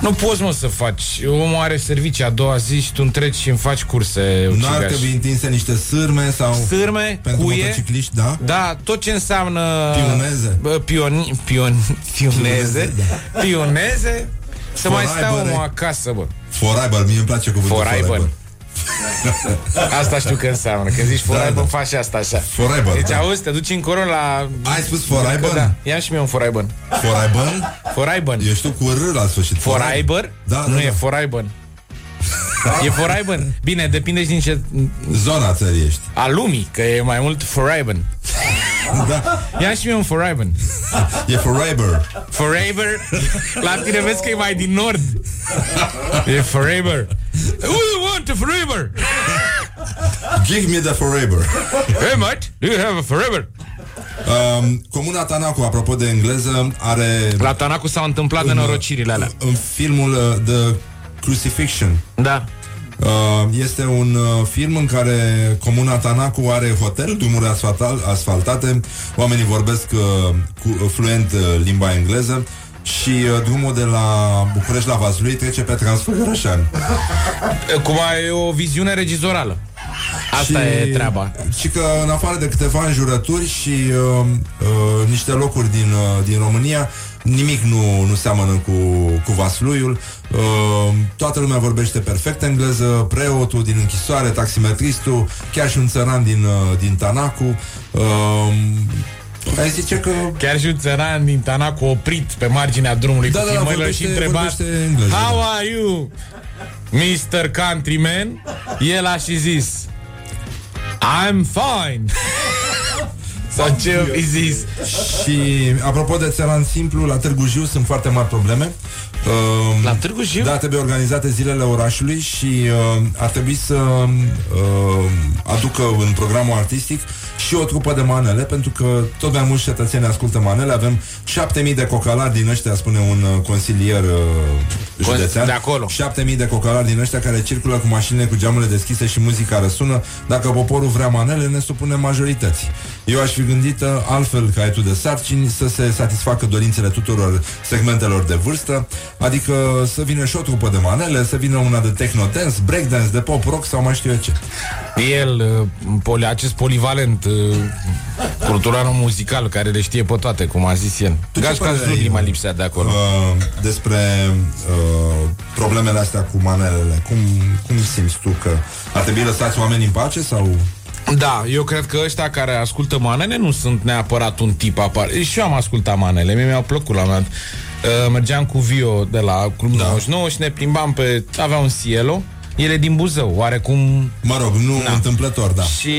Nu poți, mă, să faci. Omul are servicii a doua zi și tu întreci și îmi faci curse N-ar ucigaș. trebui întinse niște sârme sau... Sârme, pentru cuie. motocicliști, da? Da, tot ce înseamnă... Pioneze. Bă, pioni, pion, pioneze. Pioneze. Să mai stea Foraibă, omul re. acasă, bă. Foraibă, mie îmi place cuvântul Foraibă. Foraibă. <laughs> Asta știu că înseamnă. Când zici foraibă, Da, da. faci asta așa. Foraibă, Deci, da. auzi, te duci încolo la... Ai spus foraibă? Da, ia și mie un foraibă. Foraibă? Foraibă. Ești tu cu R la sfârșit. Foraibă? Da, Nu da, e da. foraibă. <laughs> E foraibă. Bine, depinde și din ce... Zona țării ești. A lumii, că e mai mult foraibă. Da. Ia și mie un foraibă. E forever. Forever. La tine vezi că e mai din nord. E forever. Who you want a forever? Give me the forever. Hey, mate, do you have a forever? Um, Comuna Tanacu, apropo de engleză, are... La Tanacu s-au întâmplat în, nenorocirile alea. În filmul uh, The Crucifixion. Da. Uh, este un uh, film în care comuna Tanacu are hotel, drumuri asfaltal, asfaltate, oamenii vorbesc uh, cu, uh, fluent uh, limba engleză, și uh, drumul de la București la Vaslui trece pe Transfăgărășani. <laughs> Cum ai o viziune regizorală. Asta e treaba. Și că în afară de câteva înjurături și uh, uh, niște locuri din, uh, din România, nimic nu, nu seamănă cu, cu Vasluiul. Uh, toată lumea vorbește perfect engleză, preotul din închisoare, taximetristul, chiar și un țăran din, uh, din Tanacu. Uh, ai zice că... Chiar și un țăran din Tanacu oprit pe marginea drumului Da, cu da, da, filmările vorbește- și întreba vorbește engleză, How da." are you, Mr. Countryman? El a și zis I'm fine Sau ce i zis Și apropo de țăran simplu, la Târgu Jiu sunt foarte mari probleme. Uh, la Târgu Jiu? Da, trebuie organizate zilele orașului și uh, ar trebui să uh, aducă în programul artistic și o trupă de manele, pentru că tot mai mulți cetățeni ascultă manele. Avem 7000 de cocalari din ăștia, spune un uh, consilier uh, județean. de acolo. 7000 de cocalari din ăștia care circulă cu mașinile cu geamurile deschise și muzica răsună. Dacă poporul vrea manele, ne supunem majorității. Eu aș fi gândit uh, altfel ca tu de sarcini să se satisfacă dorințele tuturor segmentelor de vârstă, adică să vină și o trupă de manele, să vină una de techno dance, breakdance, de pop rock sau mai știu eu ce. El, uh, poli, acest polivalent <laughs> uh, cultural muzical care le știe pe toate, cum a zis el. Tu ce Gașca părere ai, Zuli mai lipsea de acolo. Uh, despre uh, problemele astea cu manelele. Cum, cum simți tu că ar trebui lăsați oamenii în pace sau... Da, eu cred că ăștia care ascultă manele nu sunt neapărat un tip apar. Și eu am ascultat manele, mie mi-au plăcut la un moment. dat. Uh, mergeam cu Vio de la Club da. 99 și ne plimbam pe... Avea un Cielo, ele din Buzău, oarecum... Mă rog, nu da. întâmplător, da. Și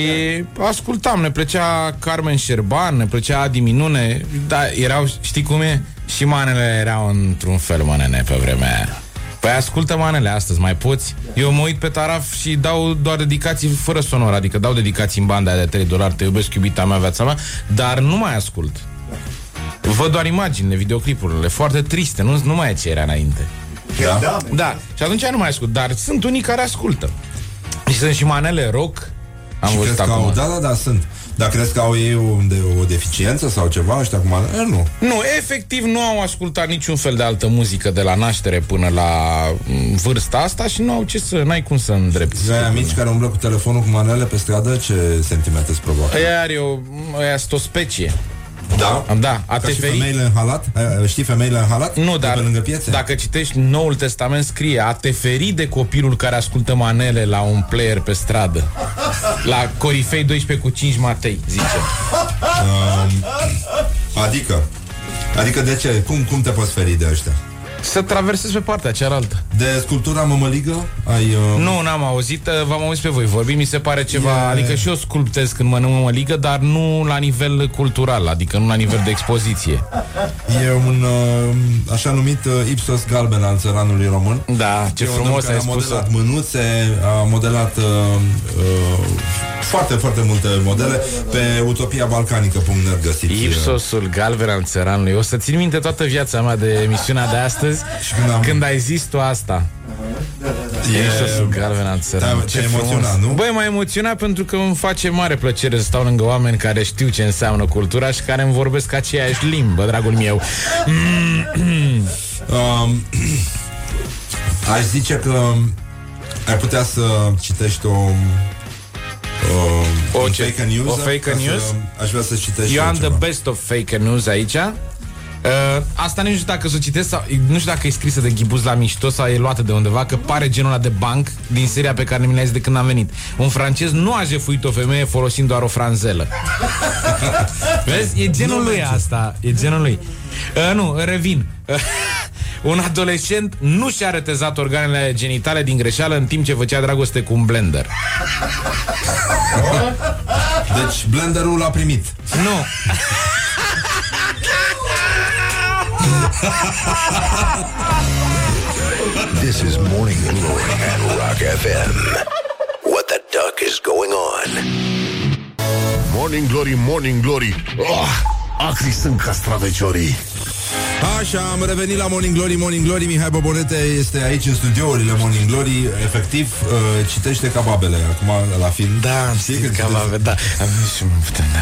ascultam, ne plăcea Carmen Șerban, ne plăcea Adi Minune, da, erau, știi cum e? Și manele erau într-un fel manene pe vremea aia. Păi ascultă manele astăzi, mai poți? Eu mă uit pe taraf și dau doar dedicații fără sonor, adică dau dedicații în banda aia de 3 dolari, te iubesc, iubita mea, viața mea, dar nu mai ascult. Văd doar imaginile, videoclipurile, foarte triste, nu, nu mai e ce era înainte. Da? Da, și atunci nu mai ascult, dar sunt unii care ascultă. Și sunt și manele rock. Am și văzut crezi că acum. au, da, da, da, sunt. Dar crezi că au ei o, de, o deficiență sau ceva ăștia cu manele? Nu. Nu, efectiv nu au ascultat niciun fel de altă muzică de la naștere până la mm, vârsta asta și nu au ce să, n-ai cum să îndrepti. Ai amici care umblă cu telefonul cu manele pe stradă, ce sentimente îți provoacă? Aia are o, aia sunt o specie. Da? Da, a Ca te și feri... femeile în halat? Ai- Știi femeile în halat? Nu, De dar pe lângă piețe? dacă citești Noul Testament scrie a te feri de copilul care ascultă manele la un player pe stradă. La Corifei 12 cu 5 Matei, zice. Um, adică? Adică de ce? Cum, cum te poți feri de ăștia? Să traversezi pe partea cealaltă. De sculptura mămăligă? Ai, uh... Nu, n-am auzit, uh, v-am auzit pe voi vorbi, mi se pare ceva, E- adică și eu sculptez când mănânc mămăligă, dar nu la nivel cultural, adică nu la nivel de expoziție. E un uh, așa numit uh, Ipsos galben al țăranului român. Da, ce E un om frumos care ai a spus modelat mânuțe, a modelat uh, uh, foarte, foarte multe modele pe utopia balcanică.net găsiți. uh, Ipsosul galben al țăranului. O să țin minte toată viața mea de emisiunea de astăzi <laughs> când, am... când ai zis tu asta. Ipsosul galben al țăranului. te-a emoționat, nu? Băi, m-a emoționat pentru că îmi face mare plăcere să stau lângă oameni care știu ce înseamnă cultura și care îmi vorbesc aceeași limbă, dragul meu. <clears throat> Um, <clears throat> aș zice că ai putea să citești o o, O un ce? fake news. O fake ca să- news? Aș vrea să citești Eu și am the ceva. best of fake news aici. Uh, asta nu știu dacă să o citesc sau, Nu știu dacă e scrisă de ghibuz la mișto Sau e luată de undeva Că pare genul ăla de banc Din seria pe care mi l-ai zis de când am venit Un francez nu a jefuit o femeie Folosind doar o franzelă <laughs> Vezi? E genul Nu lui merge. asta E genul lui uh, Nu, revin <laughs> Un adolescent nu și-a retezat organele genitale din greșeală în timp ce făcea dragoste cu un blender. Deci blenderul l-a primit. Nu. This is Morning Glory at Rock FM. What the duck is going on? Morning Glory, Morning Glory oh, Acri sunt castraveciorii Așa, am revenit la Morning Glory Morning Glory, Mihai Bobonete este aici în studiourile Morning Glory Efectiv, uh, citește ca babele Acum la film Da, Știi că ca babe, da. Și mă putem da.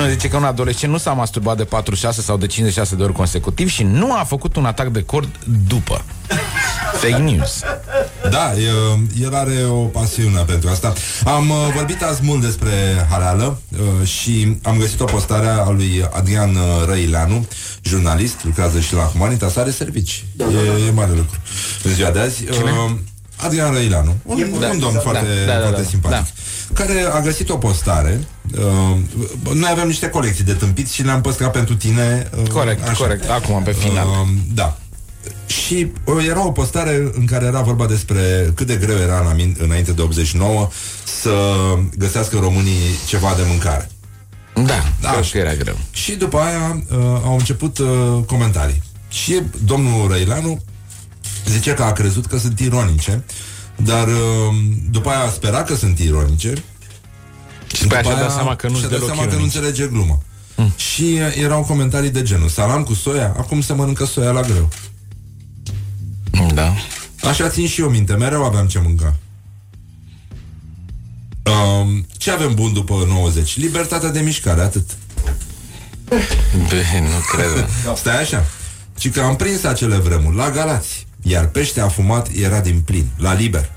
Nu, zice că un adolescent nu s-a masturbat de 46 sau de 56 de ori consecutiv și nu a făcut un atac de cord după. Fake news. Da, e, el are o pasiune pentru asta Am uh, vorbit azi mult despre Hareală uh, Și am găsit o postare a lui Adrian uh, Răileanu Jurnalist, lucrează și la Humanitas Are servici, e, e mare lucru. În ziua de azi uh, Adrian Răileanu Un, Da, un domn da, foarte, da, da, foarte da, simpatic Care a găsit o postare uh, Noi avem niște colecții de tâmpiți Și le-am păstrat pentru tine uh, Corect, corect. Acum, pe final. Uh, da. Și uh, era o postare în care era vorba despre cât de greu era în amin- înainte de 89 să găsească românii ceva de mâncare. Da, Da, cred și- că era greu. Și după aia uh, au început uh, comentarii. Și domnul Răileanu zice că a crezut că sunt ironice, dar uh, după aia a sperat că sunt ironice. Și după aia și-a dat seama că nu și-a sunt dat deloc seama că nu ironice. înțelege gluma. Mm. Și uh, erau comentarii de genul Salam cu soia, acum se mănâncă soia la greu. Da. Așa țin și eu minte, mereu aveam ce mânca. Um, ce avem bun după 90? Libertatea de mișcare, atât. Bă, nu cred. Stai așa. Și că am prins acele vremuri la Galați, iar pește afumat era din plin, la liber.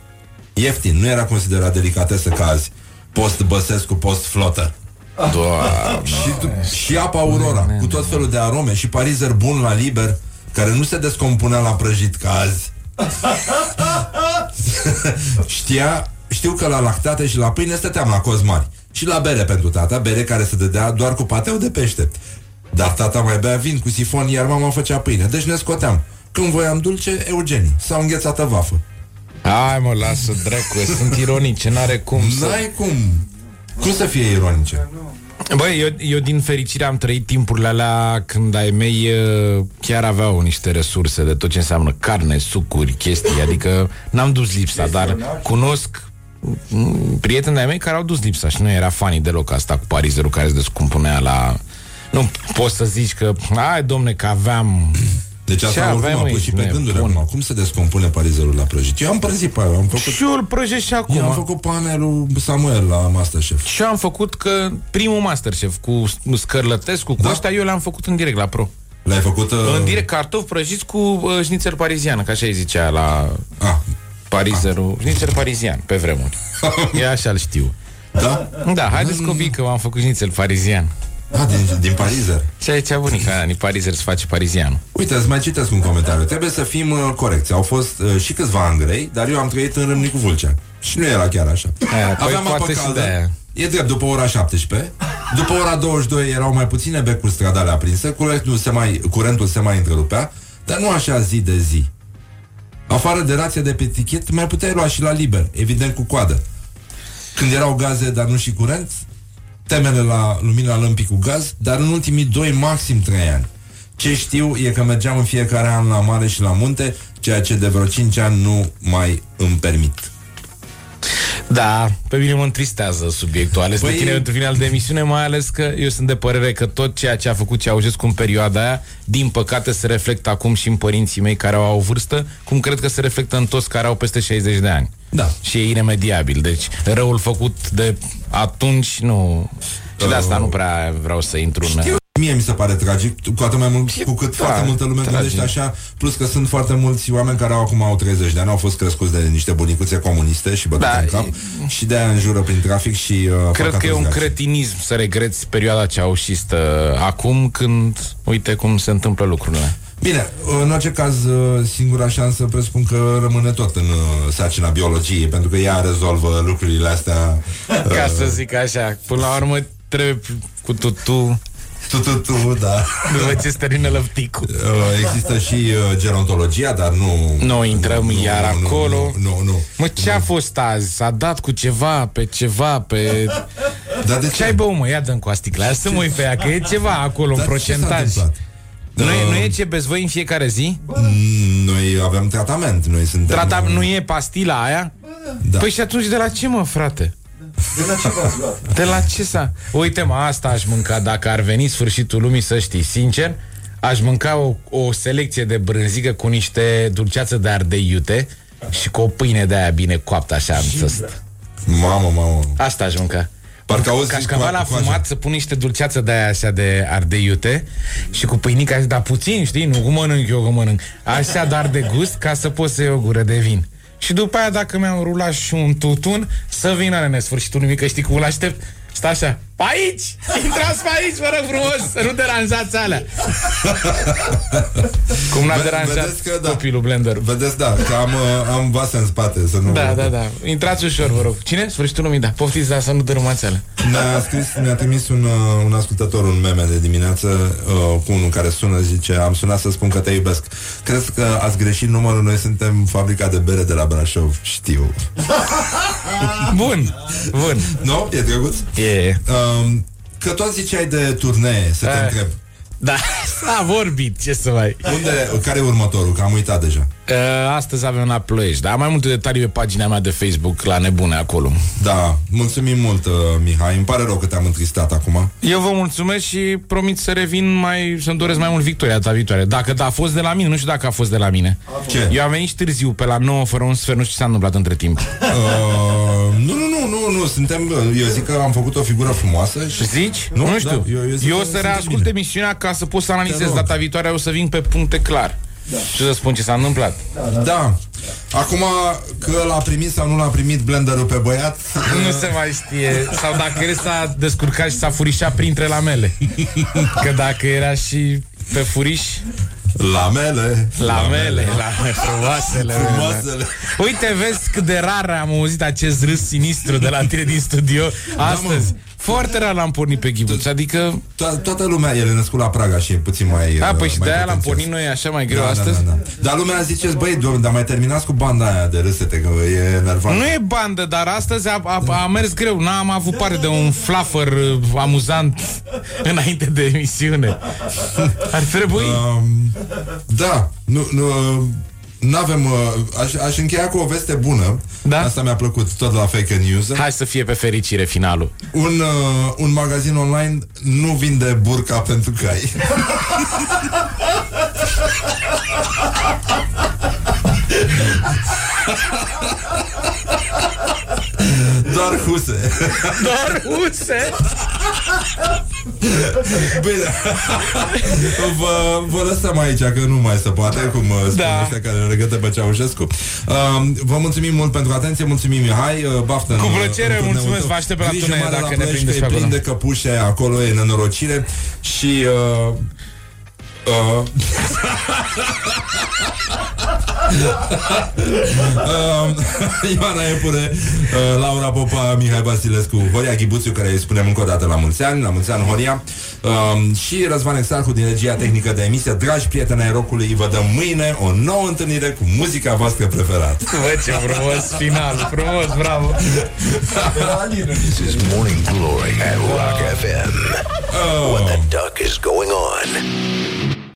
Ieftin, nu era considerat delicatesă ca azi. Post Băsescu, post flotă. Doamne. Și, tu, și apa Aurora, cu tot felul de arome și parizer bun la liber, care nu se descompunea la prăjit ca azi. <laughs> Știa, știu că la lactate și la pâine stăteam la cozi mari. Și la bere pentru tata, bere care se dădea doar cu pateu de pește. Dar tata mai bea vin cu sifon, iar mama făcea pâine. Deci ne scoteam. Când voiam dulce, Eugenii. Sau înghețată vafă. Hai mă, lasă dracu, sunt ironice, n-are cum să... N-ai cum. Cum să fie ironice? Băi, eu, eu din fericire am trăit timpurile alea când ai mei uh, chiar aveau niște resurse de tot ce înseamnă carne, sucuri, chestii, adică n-am dus lipsa, dar cunosc mm, prieteni de-ai mei care au dus lipsa și nu era fanii deloc asta cu parizerul care se descompunea la... Nu poți să zici că, hai domne, că aveam... Deci Ce asta oricum aveam, a măi, pus și pe nebun? gânduri acum. Cum se descompune parizerul la prăjit? Eu am prăzit pe aia, am făcut... Și eu îl prăjesc și acum. Eu am făcut panelul Samuel la Masterchef. Și eu am făcut că primul Masterchef cu Scărlătescu, cu da? ăștia, eu l-am făcut în direct la Pro. L-ai făcut... Uh... În direct cartofi prăjiți cu uh, șnițel parizian, că așa îi zicea la ah. Parizerul. Ah. Șnițel parizian, pe vremuri. <laughs> Eu așa îl știu. Da? Da, haideți copii că m-am făcut șnițel parizian. Ah, din, din parizer. Și aici bunica, din parizer se face parizianul. Uite, îți mai citesc un comentariu. Trebuie să fim uh, corecți. Au fost uh, și câțiva ani grei, dar eu am trăit în Râmnicu Vâlcea. Și nu era chiar așa. Aia, păi Aveam apă poate și caldă. de-aia. E drept, după ora 17. După ora 22 erau mai puține becuri stradale aprinse, curentul se mai, curentul se mai întrerupea, dar nu așa zi de zi. Afară de rația de pe tichet, mai puteai lua și la liber, evident cu coadă. Când erau gaze, dar nu și curent, temele la lumina lămpii cu gaz, dar în ultimii doi, maxim trei ani. Ce știu e că mergeam în fiecare an la mare și la munte, ceea ce de vreo 5 ani nu mai îmi permit. Da, pe mine mă întristează subiectul ales Păi- de tine într-un final de emisiune, mai ales că eu sunt de părere că tot ceea ce a făcut Ceaușescu în perioada aia, din păcate se reflectă acum și în părinții mei care au o vârstă, cum cred că se reflectă în toți care au peste 60 de ani. Da. Și e iremediabil. Deci răul făcut de atunci nu... Și de asta nu prea vreau să intru în... Știu, mie mi se pare tragic, cu atât mai mult cu cât Da, foarte multă lume tragic. gândește așa, plus că sunt foarte mulți oameni care au acum au 30 de ani, au fost crescuți de niște bunicuțe comuniste și bătute Da, în cap și de aia înjură prin trafic și uh, Cred fac că e un atâți gaci. cretinism să regreți perioada ceaușistă acum când, uite cum se întâmplă lucrurile. Bine, în orice caz, uh, singura șansă presupun că rămâne tot în uh, sarcina biologiei, pentru că ea rezolvă lucrurile astea. Ca uh, să zic așa, până la urmă trebuie cu tutu Tu, tu, tu, da. După ce se termină lăpticul. Uh, Există și uh, gerontologia, dar nu... Nu intrăm nu, iar nu, acolo. Nu, nu, nu. Mă, ce a fost azi? S-a dat cu ceva, pe ceva, pe... Dar de ce ai băut, mă? Ia dăm cu asticla. Ia să mă uit pe ea, că e ceva acolo, în Dar ce s-a procentaj. întâmplat? Nu, e, Uh, nu e ce beți voi în fiecare zi? Mm, Noi avem tratament, noi suntem... Trata, nu e pastila aia? Da. Păi și atunci de la ce, mă, frate? De la ce v-ați luat? De la ce s-a... Uite, mă, asta aș mânca dacă ar veni sfârșitul lumii, să știi, sincer, aș mânca o, o selecție de brânzică cu niște dulceață de ardei iute și cu o pâine de aia bine coaptă așa în țăst. Mamă, mamă. Asta aș mânca. Parcă auzi Cașcaval cu- la cu așa. fumat să pun niște dulceață de aia așa de ardei iute și cu pâinica, dar puțin, știi? Nu cum mănânc eu, că mănânc. Așa doar de gust ca să pot să iau o gură de vin. Și după aia, dacă mi-am rulat și un tutun, să vină în nesfârșitul nimic, că știi cum îl aștept? Stai așa, pe aici! Intrați pe aici, vă rog frumos, să nu deranjați alea. <laughs> Cum n-a Ve- deranjat vedeți că, da. copilul Blender. Vedeți, da, că am, uh, am vase în spate să nu... Da, da, da. Intrați ușor, vă rog. Cine? Sfârșitul lumii, da. Poftiți, dar să nu dărâmați alea. Ne-a scris, ne-a trimis un, uh, un ascultător un meme de dimineață uh, cu unul care sună, zice Am sunat să spun că te iubesc Crezi că ați greșit numărul? Noi suntem fabrica de bere de la Brașov Știu Bun, bun Nu? E drăguț? E um, Că tot ziceai de turnee Să te Eh. întreb Da, <laughs> s-a vorbit, ce să mai... Unde, care e următorul? Că am uitat deja Uh, astăzi avem la Ploiești, dar am mai multe detalii pe pagina mea de Facebook la nebune acolo. Da, mulțumim mult, uh, Mihai Îmi pare rău că te-am întristat acum Eu vă mulțumesc și promit să revin mai, să-mi doresc mai mult victoria ta viitoare. Dacă da, a fost de la mine, nu știu dacă a fost de la mine. Ce? Eu am venit și târziu, pe la 9 fără un sfert, nu știu ce s-a întâmplat între timp. uh, Nu, nu, nu, nu, nu Suntem, uh, eu zic că am făcut o figură frumoasă și... Zici? Nu, Nu, știu. Da, eu, eu, zic eu că o să suntem reascult bine. emisiunea ca să pot să analizez rog. data viitoare, o să vin pe puncte clar. Da. Și să spun ce s-a întâmplat. Da. Acum că l-a primit sau nu l-a primit blenderul pe băiat <laughs> Nu se mai știe Sau dacă el s-a descurcat și s-a furișat printre lamele <laughs> Că dacă era și pe furiș Lamele Lamele, lamele frumoasele Frumoasele. Uite, vezi cât de rar am auzit acest râs sinistru de la tine din studio Astăzi Foarte rar l-am pornit pe ghibuț Adică To- toată lumea, el e născut la Praga și e puțin mai A, uh, păi și mai de-aia l-am potențios. pornit noi așa mai greu da, astăzi. da, da, da. Dar lumea ziceți, băi, domnule, dar mai terminați cu banda aia de râsete Că e nervant Nu e bandă, dar astăzi a, a, a mers greu. N-am avut parte de un fluffer uh, amuzant <laughs> Înainte de emisiune. Ar trebui. Um, Da, nu, nu N-avem, uh, aș, aș încheia cu o veste bună. Da? Asta mi-a plăcut, tot la fake news. Hai să fie pe fericire finalul. Un, uh, un magazin online nu vinde burca pentru cai <laughs> Doar huse Doar huse Bine vă, vă lăsăm aici Că nu mai se poate Cum uh, spun Da. ăștia care le regătă pe Ceaușescu uh, Vă mulțumim mult pentru atenție Mulțumim Mihai uh, Baftă Cu în- plăcere, în turneul mulțumesc, tău. vă aștept pe la Grijă turnee mare dacă la ne Ploiești, prindeți că pe e plin acolo. de căpușe Acolo e nenorocire Și uh, uh, <laughs> uh, Ioana Epure uh, Laura Popa, Mihai Basilescu Horia Ghibuțiu, care îi spunem încă o dată la mulți ani La mulți ani, Horia. Uh, Și Răzvan Exarhu din regia tehnică de emisie. Dragi prieteni ai rocului, vă dăm mâine O nouă întâlnire cu muzica voastră preferată. <laughs> Bă, ce frumos final Frumos, bravo. This is Morning Glory at Rock FM. What the duck is going on?